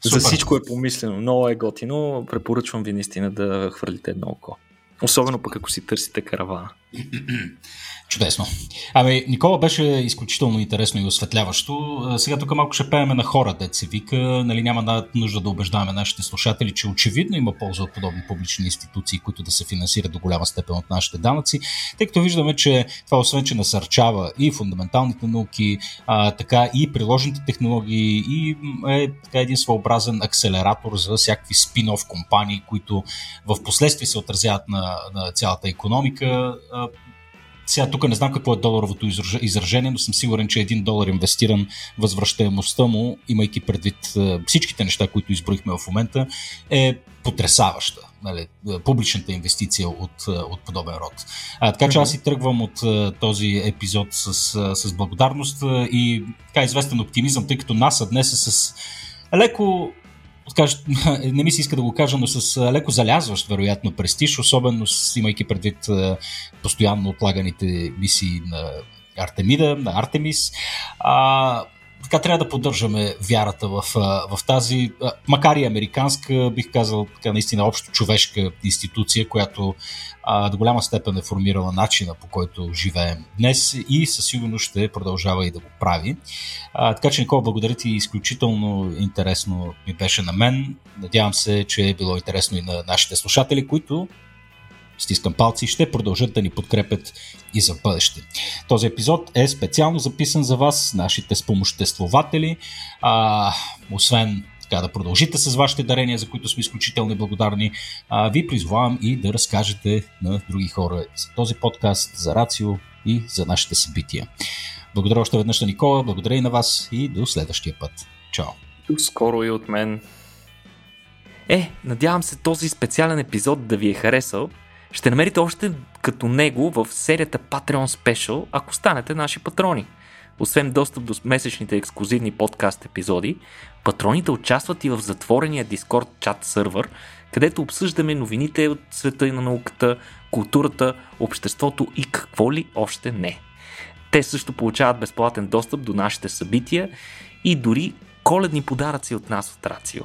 За всичко е помислено. Много е готино. Препоръчвам ви наистина да хвърлите едно око. Особено пък ако си търсите каравана. Чудесно. Ами, Никола беше изключително интересно и осветляващо. Сега тук малко ще пееме на хора, дет се вика. Нали, няма нужда да убеждаваме нашите слушатели, че очевидно има полза от подобни публични институции, които да се финансират до голяма степен от нашите данъци, тъй като виждаме, че това освен, че насърчава и фундаменталните науки, а, така и приложните технологии и е така един своеобразен акселератор за всякакви спин-оф компании, които в последствие се отразяват на, на цялата економика. Сега тук не знам какво е доларовото изражение, но съм сигурен, че един долар инвестиран възвръщаемостта му, имайки предвид е, всичките неща, които изброихме в момента, е потрясаваща. Нали, е, публичната инвестиция от, е, от подобен род. А, така че аз и тръгвам от този епизод с, с благодарност и така известен оптимизъм, тъй като НАСА днес е с леко не ми се иска да го кажа, но с леко залязващ, вероятно, престиж, особено с, имайки предвид постоянно отлаганите мисии на Артемида, на Артемис. А, така трябва да поддържаме вярата в, в тази, макар и американска, бих казал, така наистина общо човешка институция, която а, до голяма степен е формирала начина по който живеем днес и със сигурност ще продължава и да го прави. А, така че, Никола, благодаря ти, изключително интересно ми беше на мен. Надявам се, че е било интересно и на нашите слушатели, които стискам палци, ще продължат да ни подкрепят и за бъдеще. Този епизод е специално записан за вас, нашите спомоществователи. А, освен така да продължите с вашите дарения, за които сме изключително благодарни, а, ви призвавам и да разкажете на други хора за този подкаст, за Рацио и за нашите събития. Благодаря още веднъж на Никола, благодаря и на вас и до следващия път. Чао! Скоро и от мен. Е, надявам се този специален епизод да ви е харесал ще намерите още като него в серията Patreon Special, ако станете наши патрони. Освен достъп до месечните ексклюзивни подкаст епизоди, патроните участват и в затворения Discord чат сървър, където обсъждаме новините от света и на науката, културата, обществото и какво ли още не. Те също получават безплатен достъп до нашите събития и дори коледни подаръци от нас от Рацио.